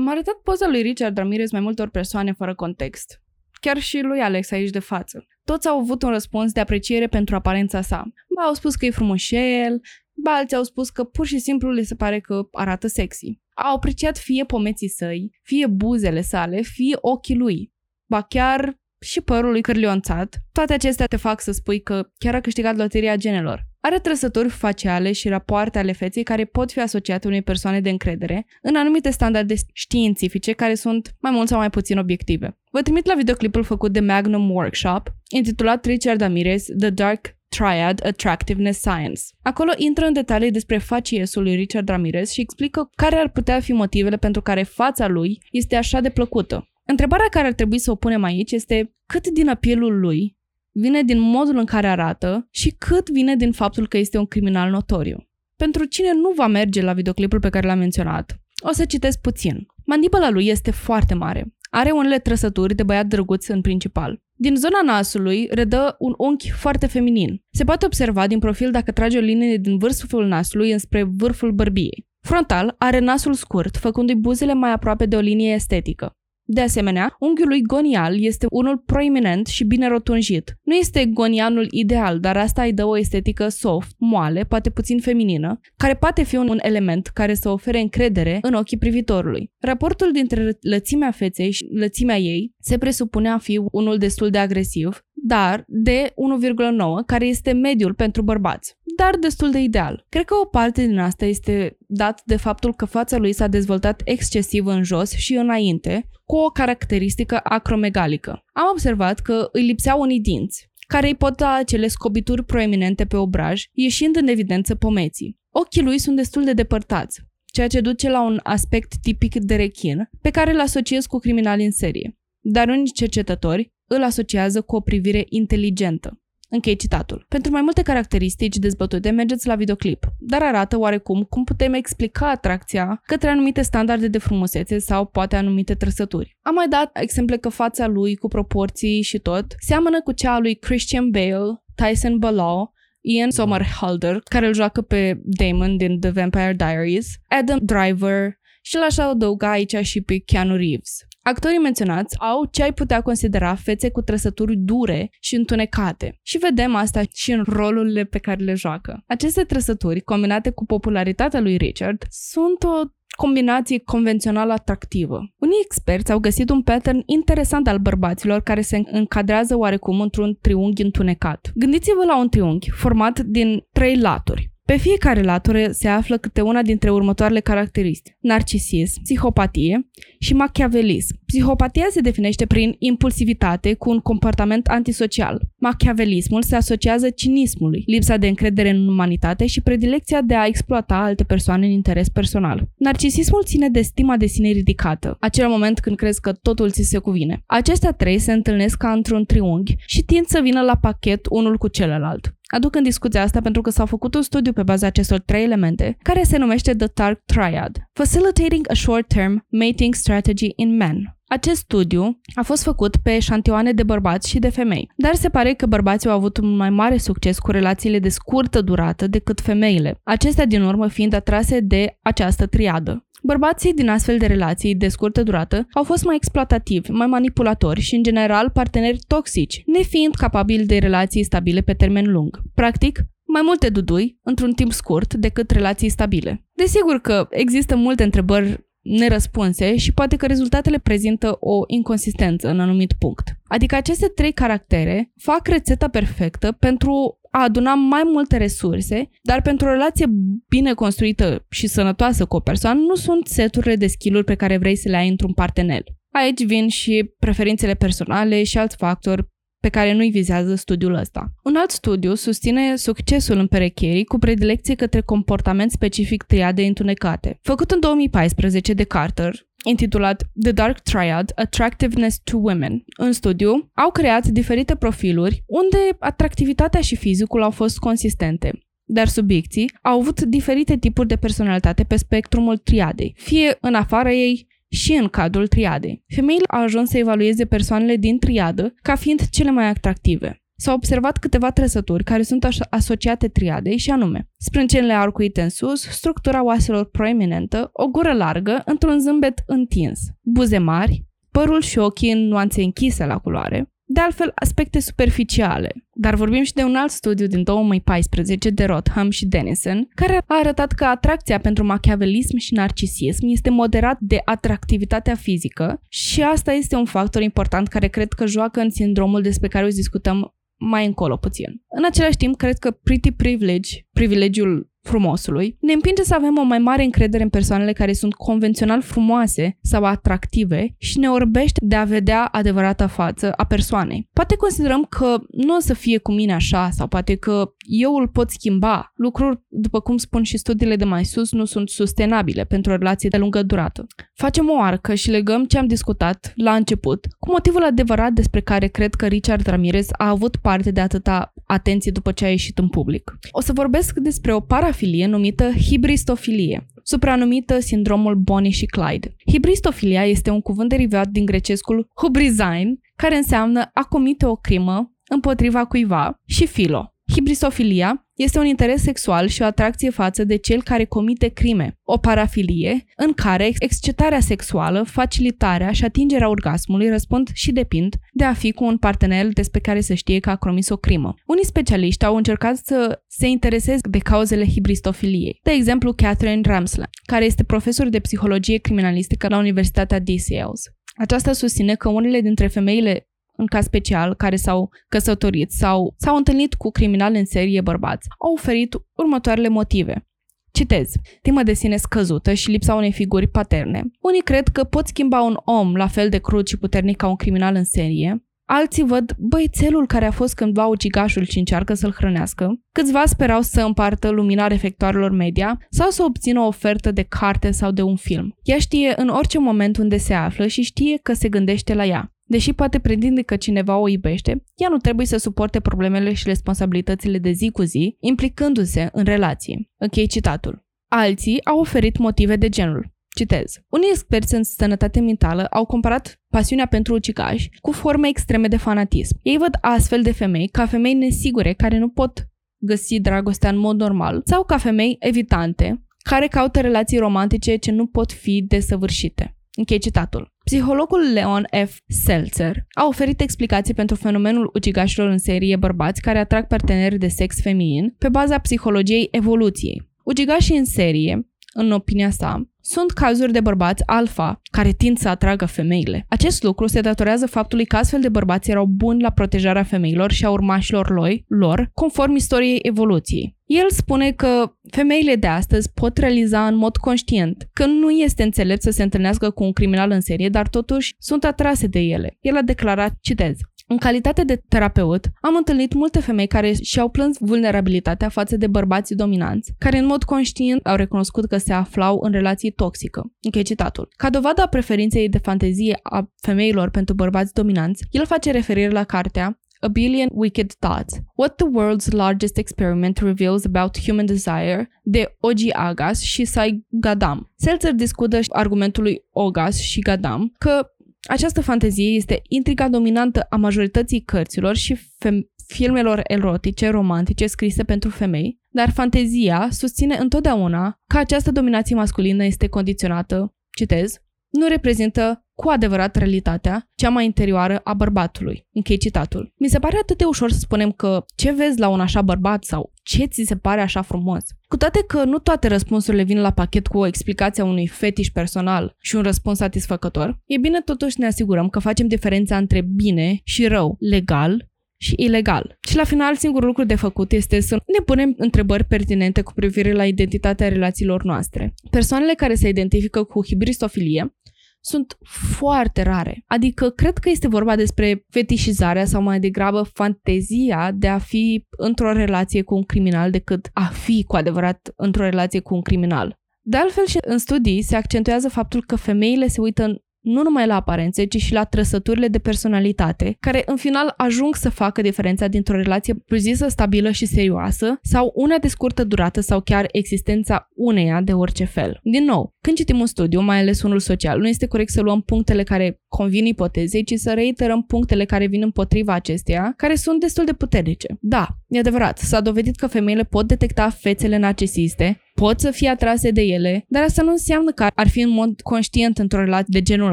Am arătat poza lui Richard Ramirez mai multor persoane fără context. Chiar și lui Alex aici de față. Toți au avut un răspuns de apreciere pentru aparența sa. Ba au spus că e frumușel, ba alții au spus că pur și simplu le se pare că arată sexy. Au apreciat fie pomeții săi, fie buzele sale, fie ochii lui. Ba chiar și părul lui cârlionțat. Toate acestea te fac să spui că chiar a câștigat loteria genelor. Are trăsături faciale și rapoarte ale feței care pot fi asociate unei persoane de încredere în anumite standarde științifice care sunt mai mult sau mai puțin obiective. Vă trimit la videoclipul făcut de Magnum Workshop, intitulat Richard Ramirez, The Dark Triad Attractiveness Science. Acolo intră în detalii despre faciesul lui Richard Ramirez și explică care ar putea fi motivele pentru care fața lui este așa de plăcută. Întrebarea care ar trebui să o punem aici este cât din apelul lui vine din modul în care arată și cât vine din faptul că este un criminal notoriu. Pentru cine nu va merge la videoclipul pe care l-am menționat, o să citesc puțin. Mandibola lui este foarte mare. Are unele trăsături de băiat drăguț în principal. Din zona nasului redă un unchi foarte feminin. Se poate observa din profil dacă trage o linie din vârful nasului înspre vârful bărbiei. Frontal are nasul scurt, făcându-i buzele mai aproape de o linie estetică. De asemenea, unghiul lui gonial este unul proeminent și bine rotunjit. Nu este gonianul ideal, dar asta îi dă o estetică soft, moale, poate puțin feminină, care poate fi un element care să ofere încredere în ochii privitorului. Raportul dintre lățimea feței și lățimea ei se presupune a fi unul destul de agresiv, dar de 1,9, care este mediul pentru bărbați, dar destul de ideal. Cred că o parte din asta este dat de faptul că fața lui s-a dezvoltat excesiv în jos și înainte, cu o caracteristică acromegalică. Am observat că îi lipseau unii dinți, care îi pot da acele scobituri proeminente pe obraj, ieșind în evidență pomeții. Ochii lui sunt destul de depărtați, ceea ce duce la un aspect tipic de rechin, pe care îl asociez cu criminali în serie. Dar unii cercetători îl asociază cu o privire inteligentă. Închei citatul. Pentru mai multe caracteristici dezbătute, mergeți la videoclip, dar arată oarecum cum putem explica atracția către anumite standarde de frumusețe sau poate anumite trăsături. Am mai dat exemple că fața lui cu proporții și tot seamănă cu cea a lui Christian Bale, Tyson Balaw, Ian Somerhalder, care îl joacă pe Damon din The Vampire Diaries, Adam Driver și l-aș adăuga aici și pe Keanu Reeves. Actorii menționați au ce ai putea considera fețe cu trăsături dure și întunecate. Și vedem asta și în rolurile pe care le joacă. Aceste trăsături, combinate cu popularitatea lui Richard, sunt o combinație convențională atractivă. Unii experți au găsit un pattern interesant al bărbaților care se încadrează oarecum într-un triunghi întunecat. Gândiți-vă la un triunghi format din trei laturi. Pe fiecare latură se află câte una dintre următoarele caracteristici. Narcisism, psihopatie și machiavelism. Psihopatia se definește prin impulsivitate cu un comportament antisocial. Machiavelismul se asociază cinismului, lipsa de încredere în umanitate și predilecția de a exploata alte persoane în interes personal. Narcisismul ține de stima de sine ridicată, acel moment când crezi că totul ți se cuvine. Acestea trei se întâlnesc ca într-un triunghi și tind să vină la pachet unul cu celălalt. Aduc în discuție asta pentru că s-a făcut un studiu pe baza acestor trei elemente, care se numește The Dark Triad, Facilitating a Short-Term Mating Strategy in Men. Acest studiu a fost făcut pe șantioane de bărbați și de femei, dar se pare că bărbații au avut un mai mare succes cu relațiile de scurtă durată decât femeile, acestea din urmă fiind atrase de această triadă. Bărbații din astfel de relații de scurtă durată au fost mai exploatativi, mai manipulatori și, în general, parteneri toxici, nefiind capabili de relații stabile pe termen lung. Practic, mai multe dudui într-un timp scurt decât relații stabile. Desigur că există multe întrebări nerăspunse și poate că rezultatele prezintă o inconsistență în anumit punct. Adică aceste trei caractere fac rețeta perfectă pentru a aduna mai multe resurse, dar pentru o relație bine construită și sănătoasă cu o persoană nu sunt seturile de skill pe care vrei să le ai într-un partener. Aici vin și preferințele personale și alți factori pe care nu-i vizează studiul ăsta. Un alt studiu susține succesul în perecherii cu predilecție către comportament specific triade întunecate. Făcut în 2014 de Carter, intitulat The Dark Triad, Attractiveness to Women. În studiu, au creat diferite profiluri unde atractivitatea și fizicul au fost consistente dar subiecții au avut diferite tipuri de personalitate pe spectrumul triadei, fie în afara ei, și în cadrul triadei. Femeile au ajuns să evalueze persoanele din triadă ca fiind cele mai atractive. S-au observat câteva trăsături care sunt asociate triadei și anume sprâncenele arcuite în sus, structura oaselor proeminentă, o gură largă într-un zâmbet întins, buze mari, părul și ochii în nuanțe închise la culoare, de altfel aspecte superficiale. Dar vorbim și de un alt studiu din 2014 de Rotham și Denison, care a arătat că atracția pentru machiavelism și narcisism este moderat de atractivitatea fizică și asta este un factor important care cred că joacă în sindromul despre care o discutăm mai încolo puțin. În același timp, cred că pretty privilege, privilegiul frumosului, ne împinge să avem o mai mare încredere în persoanele care sunt convențional frumoase sau atractive și ne orbește de a vedea adevărata față a persoanei. Poate considerăm că nu o să fie cu mine așa sau poate că eu îl pot schimba. Lucruri, după cum spun și studiile de mai sus, nu sunt sustenabile pentru o relație de lungă durată. Facem o arcă și legăm ce am discutat la început cu motivul adevărat despre care cred că Richard Ramirez a avut parte de atâta atenție după ce a ieșit în public. O să vorbesc despre o parafilie numită hibristofilie, supranumită sindromul Bonnie și Clyde. Hibristofilia este un cuvânt derivat din grecescul hubrizain, care înseamnă a comite o crimă împotriva cuiva, și filo, Hibristofilia este un interes sexual și o atracție față de cel care comite crime, o parafilie în care excitarea sexuală, facilitarea și atingerea orgasmului răspund și depind de a fi cu un partener despre care se știe că a comis o crimă. Unii specialiști au încercat să se intereseze de cauzele hibristofiliei. De exemplu, Catherine Ramsland, care este profesor de psihologie criminalistică la Universitatea DCLs. Aceasta susține că unele dintre femeile în caz special, care s-au căsătorit sau s-au întâlnit cu criminali în serie bărbați, au oferit următoarele motive. Citez. Timă de sine scăzută și lipsa unei figuri paterne. Unii cred că pot schimba un om la fel de crud și puternic ca un criminal în serie. Alții văd băiețelul care a fost cândva ucigașul și încearcă să-l hrănească. Câțiva sperau să împartă lumina reflectoarelor media sau să obțină o ofertă de carte sau de un film. Ea știe în orice moment unde se află și știe că se gândește la ea. Deși poate pretinde că cineva o iubește, ea nu trebuie să suporte problemele și responsabilitățile de zi cu zi, implicându-se în relații. Închei citatul. Alții au oferit motive de genul. Citez. Unii experți în sănătate mentală au comparat pasiunea pentru ucigași cu forme extreme de fanatism. Ei văd astfel de femei ca femei nesigure care nu pot găsi dragostea în mod normal sau ca femei evitante care caută relații romantice ce nu pot fi desăvârșite. Închei citatul. Psihologul Leon F. Seltzer a oferit explicații pentru fenomenul ucigașilor în serie bărbați care atrag parteneri de sex feminin pe baza psihologiei evoluției. Ucigașii în serie, în opinia sa, sunt cazuri de bărbați alfa care tind să atragă femeile. Acest lucru se datorează faptului că astfel de bărbați erau buni la protejarea femeilor și a urmașilor lor, lor conform istoriei evoluției. El spune că femeile de astăzi pot realiza în mod conștient că nu este înțelept să se întâlnească cu un criminal în serie, dar totuși sunt atrase de ele. El a declarat, citez, în calitate de terapeut, am întâlnit multe femei care și-au plâns vulnerabilitatea față de bărbații dominanți, care în mod conștient au recunoscut că se aflau în relații toxică. Închei citatul. Ca dovadă a preferinței de fantezie a femeilor pentru bărbați dominanți, el face referire la cartea A Billion Wicked Thoughts, What the World's Largest Experiment Reveals About Human Desire, de Oji Agas și Sai Gadam. Seltzer discută argumentului Ogas și Gadam că această fantezie este intriga dominantă a majorității cărților și fem- filmelor erotice, romantice, scrise pentru femei, dar fantezia susține întotdeauna că această dominație masculină este condiționată, citez, nu reprezintă cu adevărat realitatea cea mai interioară a bărbatului. Închei citatul. Mi se pare atât de ușor să spunem că ce vezi la un așa bărbat sau ce ți se pare așa frumos. Cu toate că nu toate răspunsurile vin la pachet cu o explicație a unui fetiș personal și un răspuns satisfăcător, e bine totuși ne asigurăm că facem diferența între bine și rău, legal și ilegal. Și la final, singurul lucru de făcut este să ne punem întrebări pertinente cu privire la identitatea relațiilor noastre. Persoanele care se identifică cu hibristofilie sunt foarte rare. Adică cred că este vorba despre fetișizarea sau mai degrabă fantezia de a fi într-o relație cu un criminal decât a fi cu adevărat într-o relație cu un criminal. De altfel și în studii se accentuează faptul că femeile se uită nu numai la aparențe, ci și la trăsăturile de personalitate, care în final ajung să facă diferența dintr-o relație propriu-zisă stabilă și serioasă sau una de scurtă durată sau chiar existența uneia de orice fel. Din nou, când citim un studiu, mai ales unul social, nu este corect să luăm punctele care convin ipotezei, ci să reiterăm punctele care vin împotriva acesteia, care sunt destul de puternice. Da, e adevărat, s-a dovedit că femeile pot detecta fețele narcisiste, pot să fie atrase de ele, dar asta nu înseamnă că ar fi în mod conștient într-o relație de genul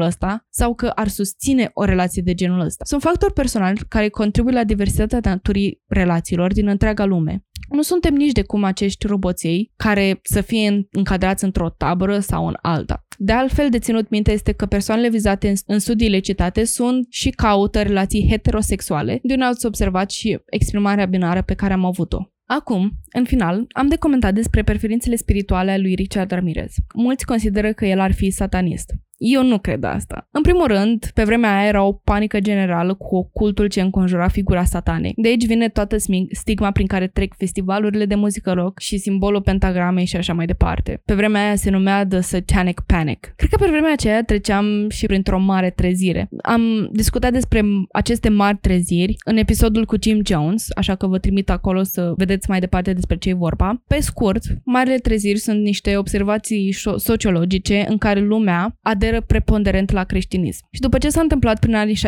ăsta sau că ar susține o relație de genul ăsta. Sunt factori personali care contribuie la diversitatea naturii relațiilor din întreaga lume. Nu suntem nici de cum acești roboței care să fie încadrați într-o tabără sau în alta. De altfel, de ținut minte este că persoanele vizate în studiile citate sunt și caută relații heterosexuale, din ați observat și exprimarea binară pe care am avut-o. Acum, în final, am de comentat despre preferințele spirituale ale lui Richard Ramirez. Mulți consideră că el ar fi satanist. Eu nu cred asta. În primul rând, pe vremea aia era o panică generală cu cultul ce înconjura figura satanei. De aici vine toată stigma prin care trec festivalurile de muzică rock și simbolul pentagramei și așa mai departe. Pe vremea aia se numea The Satanic Panic. Cred că pe vremea aceea treceam și printr-o mare trezire. Am discutat despre aceste mari treziri în episodul cu Jim Jones, așa că vă trimit acolo să vedeți mai departe despre ce e vorba. Pe scurt, marile treziri sunt niște observații sociologice în care lumea a aderă preponderent la creștinism. Și după ce s-a întâmplat prin anii 60-70,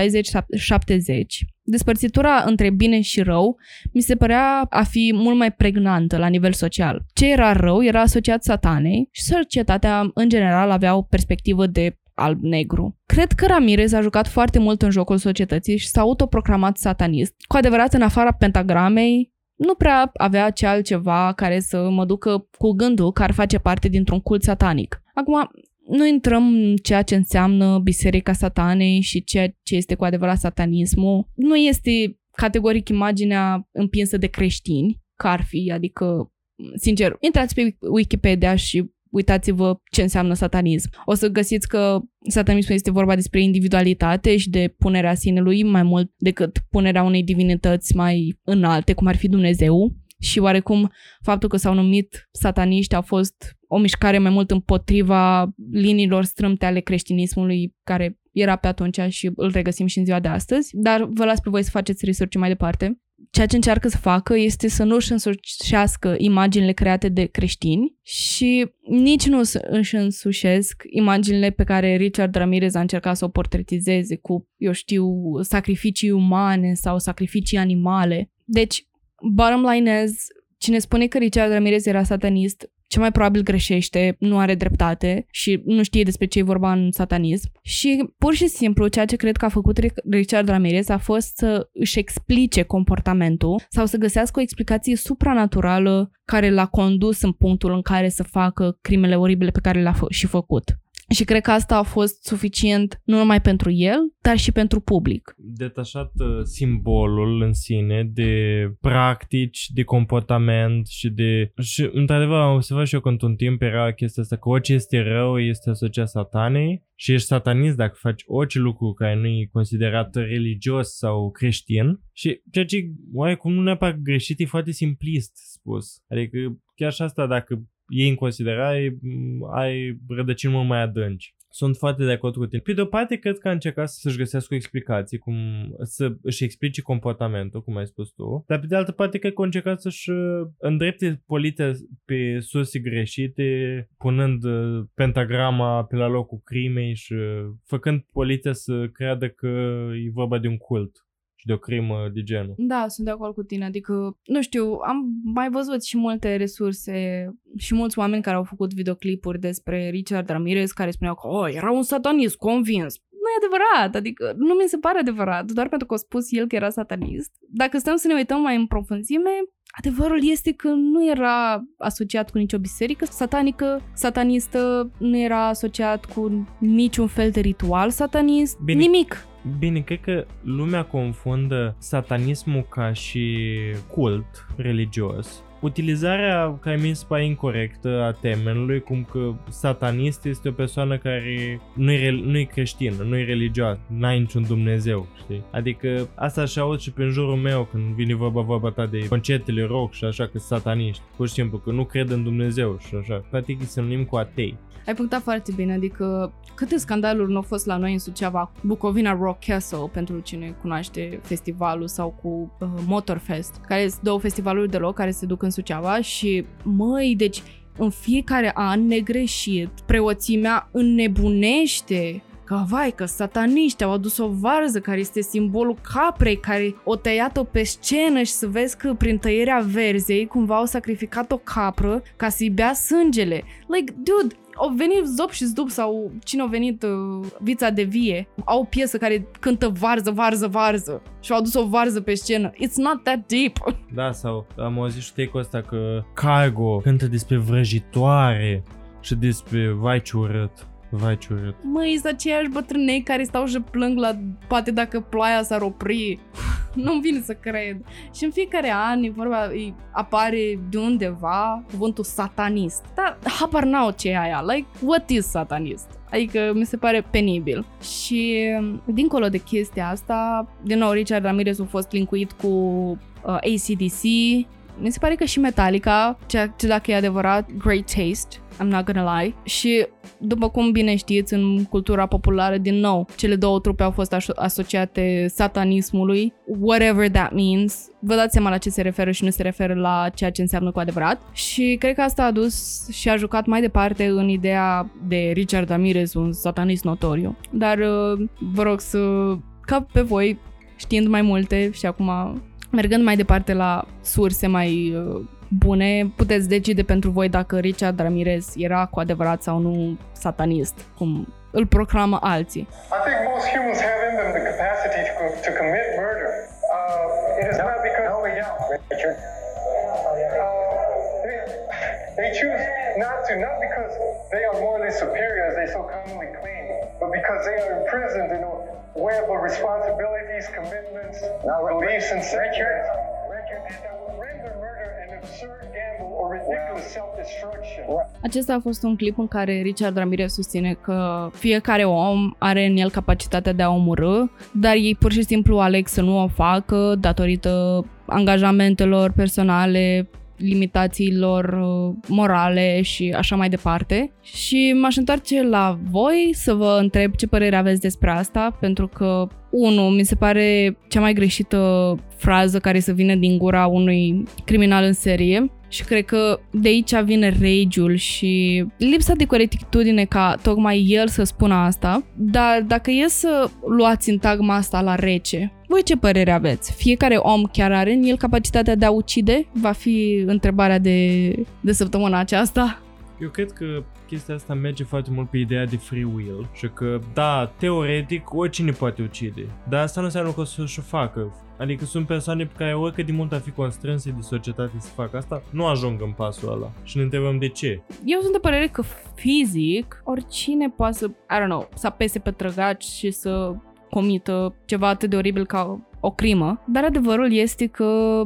despărțitura între bine și rău mi se părea a fi mult mai pregnantă la nivel social. Ce era rău era asociat satanei și societatea în general avea o perspectivă de alb-negru. Cred că Ramirez a jucat foarte mult în jocul societății și s-a autoproclamat satanist. Cu adevărat, în afara pentagramei, nu prea avea ce altceva care să mă ducă cu gândul că ar face parte dintr-un cult satanic. Acum, nu intrăm în ceea ce înseamnă Biserica Satanei și ceea ce este cu adevărat satanismul. Nu este categoric imaginea împinsă de creștini, că ar fi, adică, sincer, intrați pe Wikipedia și uitați-vă ce înseamnă satanism. O să găsiți că satanismul este vorba despre individualitate și de punerea sinelui mai mult decât punerea unei divinități mai înalte, cum ar fi Dumnezeu. Și oarecum faptul că s-au numit sataniști a fost o mișcare mai mult împotriva liniilor strâmte ale creștinismului care era pe atunci și îl regăsim și în ziua de astăzi, dar vă las pe voi să faceți research mai departe. Ceea ce încearcă să facă este să nu își însușească imaginile create de creștini și nici nu își însușesc imaginile pe care Richard Ramirez a încercat să o portretizeze cu, eu știu, sacrificii umane sau sacrificii animale. Deci, bottom line is, cine spune că Richard Ramirez era satanist ce mai probabil greșește, nu are dreptate și nu știe despre ce e vorba în satanism. Și pur și simplu ceea ce cred că a făcut Richard Ramirez a fost să își explice comportamentul sau să găsească o explicație supranaturală care l-a condus în punctul în care să facă crimele oribile pe care le-a fă- și făcut. Și cred că asta a fost suficient nu numai pentru el, dar și pentru public. Detașat uh, simbolul în sine de practici, de comportament și de... Și într-adevăr am observat și eu că într-un timp era chestia asta că orice este rău este asociat satanei și ești satanist dacă faci orice lucru care nu e considerat religios sau creștin și ceea ce oarecum nu neapărat greșit e foarte simplist spus. Adică chiar și asta dacă iei în considerare, ai rădăcini mult mai adânci. Sunt foarte de acord cu tine. Pe de o parte, cred că a încercat să-și găsească o explicație, cum să își explice comportamentul, cum ai spus tu. Dar pe de altă parte, cred că a încercat să-și uh, îndrepte poliția pe surse greșite, punând uh, pentagrama pe la locul crimei și uh, făcând poliția să creadă că e vorba de un cult și de o crimă de genul. Da, sunt de acord cu tine. Adică, nu știu, am mai văzut și multe resurse și mulți oameni care au făcut videoclipuri despre Richard Ramirez care spuneau că oh, era un satanist convins. Nu e adevărat, adică nu mi se pare adevărat, doar pentru că a spus el că era satanist. Dacă stăm să ne uităm mai în profunzime, Adevărul este că nu era asociat cu nicio biserică satanică, satanistă, nu era asociat cu niciun fel de ritual satanist, Bine. nimic. Bine, cred că lumea confundă satanismul ca și cult religios utilizarea care mi se pare incorrectă a termenului, cum că satanist este o persoană care nu e, nu e creștină, nu e religioasă, n-ai niciun Dumnezeu, știi? Adică asta și aud și prin jurul meu când vine vorba vorba ta de concertele rock și așa că sataniști, pur și simplu că nu cred în Dumnezeu și așa. Practic să sinonim cu atei. Ai punctat foarte bine, adică câte scandaluri nu au fost la noi în Suceava, Bucovina Rock Castle, pentru cine cunoaște festivalul, sau cu uh, Motorfest, care sunt două festivaluri de loc care se duc în Suceava și, măi, deci în fiecare an negreșit, preoțimea înnebunește că vai, că sataniști au adus o varză care este simbolul caprei care o tăiat-o pe scenă și să vezi că prin tăierea verzei cumva au sacrificat o capră ca să-i bea sângele. Like, dude, au venit Zop și Zdup sau cine a venit uh, Vița de Vie. Au o piesă care cântă varză, varză, varză și au adus o varză pe scenă. It's not that deep. *laughs* Da, sau am auzit și take ăsta că Cargo cântă despre vrăjitoare și despre vai ce urât. Vai ce urât. Măi, sunt aceiași bătrânei care stau și plâng la poate dacă ploaia s-ar opri. *laughs* Nu-mi vine să cred. Și în fiecare an e vorba, e, apare de undeva cuvântul satanist. Dar habar n-au ce e aia. Like, what is satanist? Adică mi se pare penibil. Și dincolo de chestia asta, din nou Richard Ramirez a fost linkuit cu uh, ACDC, mi se pare că și Metallica, ce, ce dacă e adevărat, great taste, I'm not gonna lie. Și după cum bine știți, în cultura populară, din nou, cele două trupe au fost asociate satanismului, whatever that means. Vă dați seama la ce se referă și nu se referă la ceea ce înseamnă cu adevărat. Și cred că asta a dus și a jucat mai departe în ideea de Richard Ramirez, un satanist notoriu. Dar uh, vă rog să, ca pe voi, știind mai multe și acum mergând mai departe la surse mai uh, bune, puteți decide pentru voi dacă Richard Ramirez era cu adevărat sau nu satanist, cum îl proclamă alții. I think most humans have in them the capacity to, to commit murder. Uh, it is no, not because no, we don't, Richard. Uh, they choose not to, not because they are morally superior as they so commonly claim, but because they are imprisoned in a web of responsibilities, commitments, no, beliefs, and sentiments. Richard, Richard, acesta a fost un clip în care Richard Ramirez susține că fiecare om are în el capacitatea de a omorâ, dar ei pur și simplu aleg să nu o facă datorită angajamentelor personale, limitațiilor uh, morale și așa mai departe. Și m-aș întoarce la voi să vă întreb ce părere aveți despre asta, pentru că, unu, mi se pare cea mai greșită frază care să vină din gura unui criminal în serie și cred că de aici vine rage și lipsa de corectitudine ca tocmai el să spună asta, dar dacă e să luați întagma asta la rece, voi ce părere aveți? Fiecare om chiar are în el capacitatea de a ucide? Va fi întrebarea de, de săptămâna aceasta? Eu cred că chestia asta merge foarte mult pe ideea de free will și că, da, teoretic, oricine poate ucide, dar asta nu înseamnă că o să și facă. Adică sunt persoane pe care oricât de mult ar fi constrânse de societate să facă asta, nu ajung în pasul ăla. Și ne întrebăm de ce. Eu sunt de părere că fizic, oricine poate să, I don't know, să apese pe trăgaci și să comită ceva atât de oribil ca o crimă. Dar adevărul este că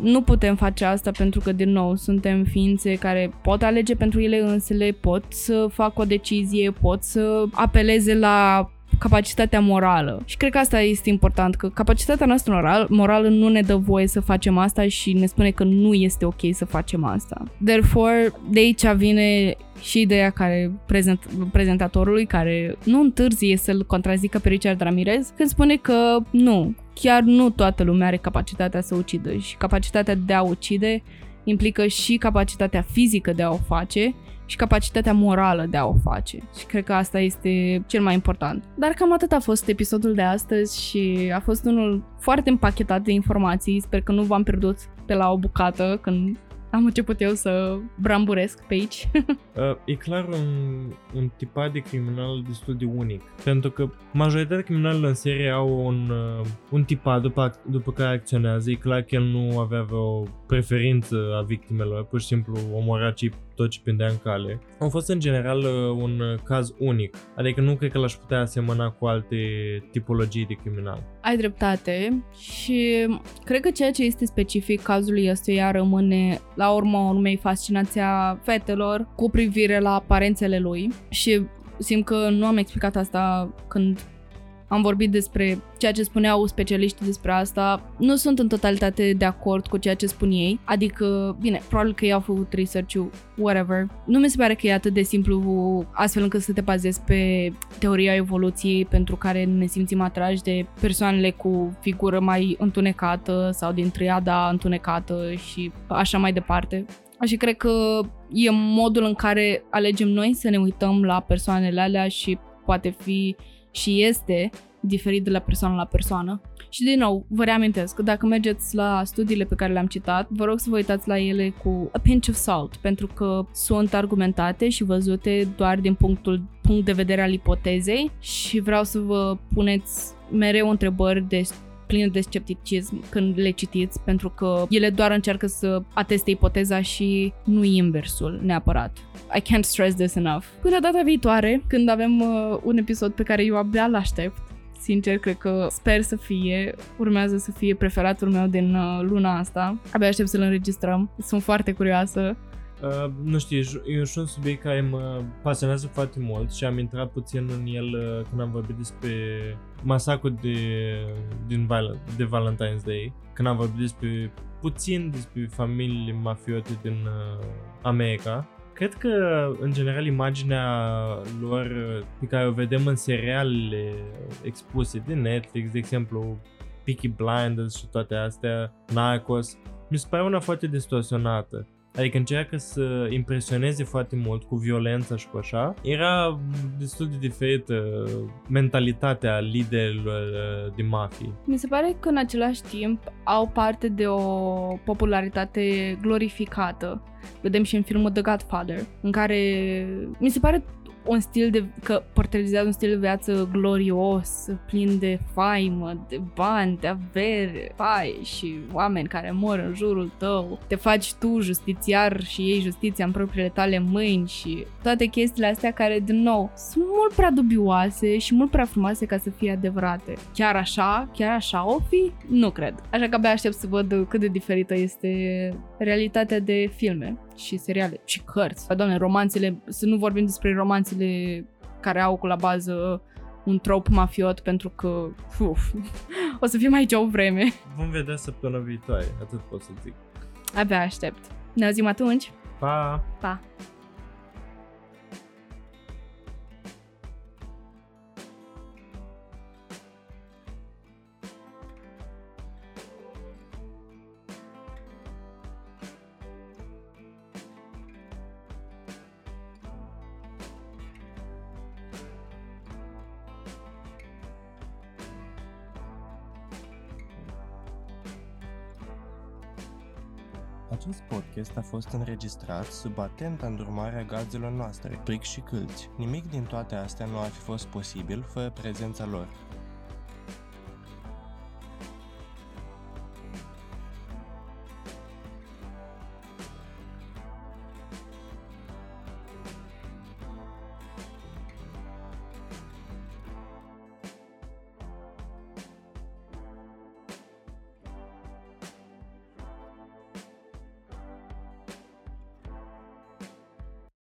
nu putem face asta pentru că, din nou, suntem ființe care pot alege pentru ele însele, pot să facă o decizie, pot să apeleze la capacitatea morală. Și cred că asta este important, că capacitatea noastră moral, morală nu ne dă voie să facem asta și ne spune că nu este ok să facem asta. Therefore, de aici vine și ideea care prezent, prezentatorului, care nu întârzie să-l contrazică pe Richard Ramirez, când spune că nu, chiar nu toată lumea are capacitatea să ucidă și capacitatea de a ucide implică și capacitatea fizică de a o face și capacitatea morală de a o face. Și cred că asta este cel mai important. Dar cam atât a fost episodul de astăzi și a fost unul foarte împachetat de informații. Sper că nu v-am pierdut pe la o bucată când am început eu să bramburesc pe aici. *laughs* uh, e clar un, un tipar de criminal destul de unic. Pentru că majoritatea criminalilor în serie au un, uh, un tipar după, după care acționează. E clar că el nu avea o preferință a victimelor, pur și simplu omora cei tot ce prindea în cale. Au fost în general uh, un uh, caz unic, adică nu cred că l-aș putea asemăna cu alte tipologii de criminal. Ai dreptate și cred că ceea ce este specific cazului ăstuia rămâne la urma urmei fascinația fetelor cu privire la aparențele lui și simt că nu am explicat asta când am vorbit despre ceea ce spuneau specialiștii despre asta. Nu sunt în totalitate de acord cu ceea ce spun ei. Adică, bine, probabil că ei au făcut research-ul, whatever. Nu mi se pare că e atât de simplu astfel încât să te bazezi pe teoria evoluției pentru care ne simțim atrași de persoanele cu figură mai întunecată sau din triada întunecată și așa mai departe. Și cred că e modul în care alegem noi să ne uităm la persoanele alea și poate fi și este diferit de la persoană la persoană. Și din nou, vă reamintesc că dacă mergeți la studiile pe care le-am citat, vă rog să vă uitați la ele cu a pinch of salt, pentru că sunt argumentate și văzute doar din punctul punct de vedere al ipotezei și vreau să vă puneți mereu întrebări de pline de scepticism când le citiți, pentru că ele doar încearcă să ateste ipoteza și nu inversul neapărat. I can't stress this enough. Până data viitoare, când avem uh, un episod pe care eu abia l-aștept, sincer, cred că sper să fie, urmează să fie preferatul meu din uh, luna asta. Abia aștept să-l înregistrăm. Sunt foarte curioasă. Uh, nu știu, e și un subiect care mă pasionează foarte mult și am intrat puțin în el uh, când am vorbit despre masacul de, din de Valentine's Day, când am vorbit despre puțin despre familiile mafiote din uh, America. Cred că, în general, imaginea lor uh, pe care o vedem în serialele expuse de Netflix, de exemplu, Peaky Blinders și toate astea, Narcos, mi se pare una foarte distorsionată. Adică încearcă să impresioneze foarte mult cu violența și cu așa. Era destul de diferită mentalitatea liderilor uh, de mafie. Mi se pare că în același timp au parte de o popularitate glorificată. Vedem și în filmul The Godfather, în care mi se pare un stil de, că portretizează un stil de viață glorios, plin de faimă, de bani, de avere, fai și oameni care mor în jurul tău. Te faci tu justițiar și iei justiția în propriile tale mâini și toate chestiile astea care, din nou, sunt mult prea dubioase și mult prea frumoase ca să fie adevărate. Chiar așa? Chiar așa o fi? Nu cred. Așa că abia aștept să văd cât de diferită este realitatea de filme și seriale și cărți. Doamne, romanțele, să nu vorbim despre romanțele care au cu la bază un trop mafiot pentru că uf, *laughs* o să fie mai aici o vreme. Vom vedea săptămâna viitoare, atât pot să zic. Abia aștept. Ne auzim atunci. Pa! Pa! Acest podcast a fost înregistrat sub atenta îndrumarea gazdelor noastre, pric și câlți. Nimic din toate astea nu ar fi fost posibil fără prezența lor.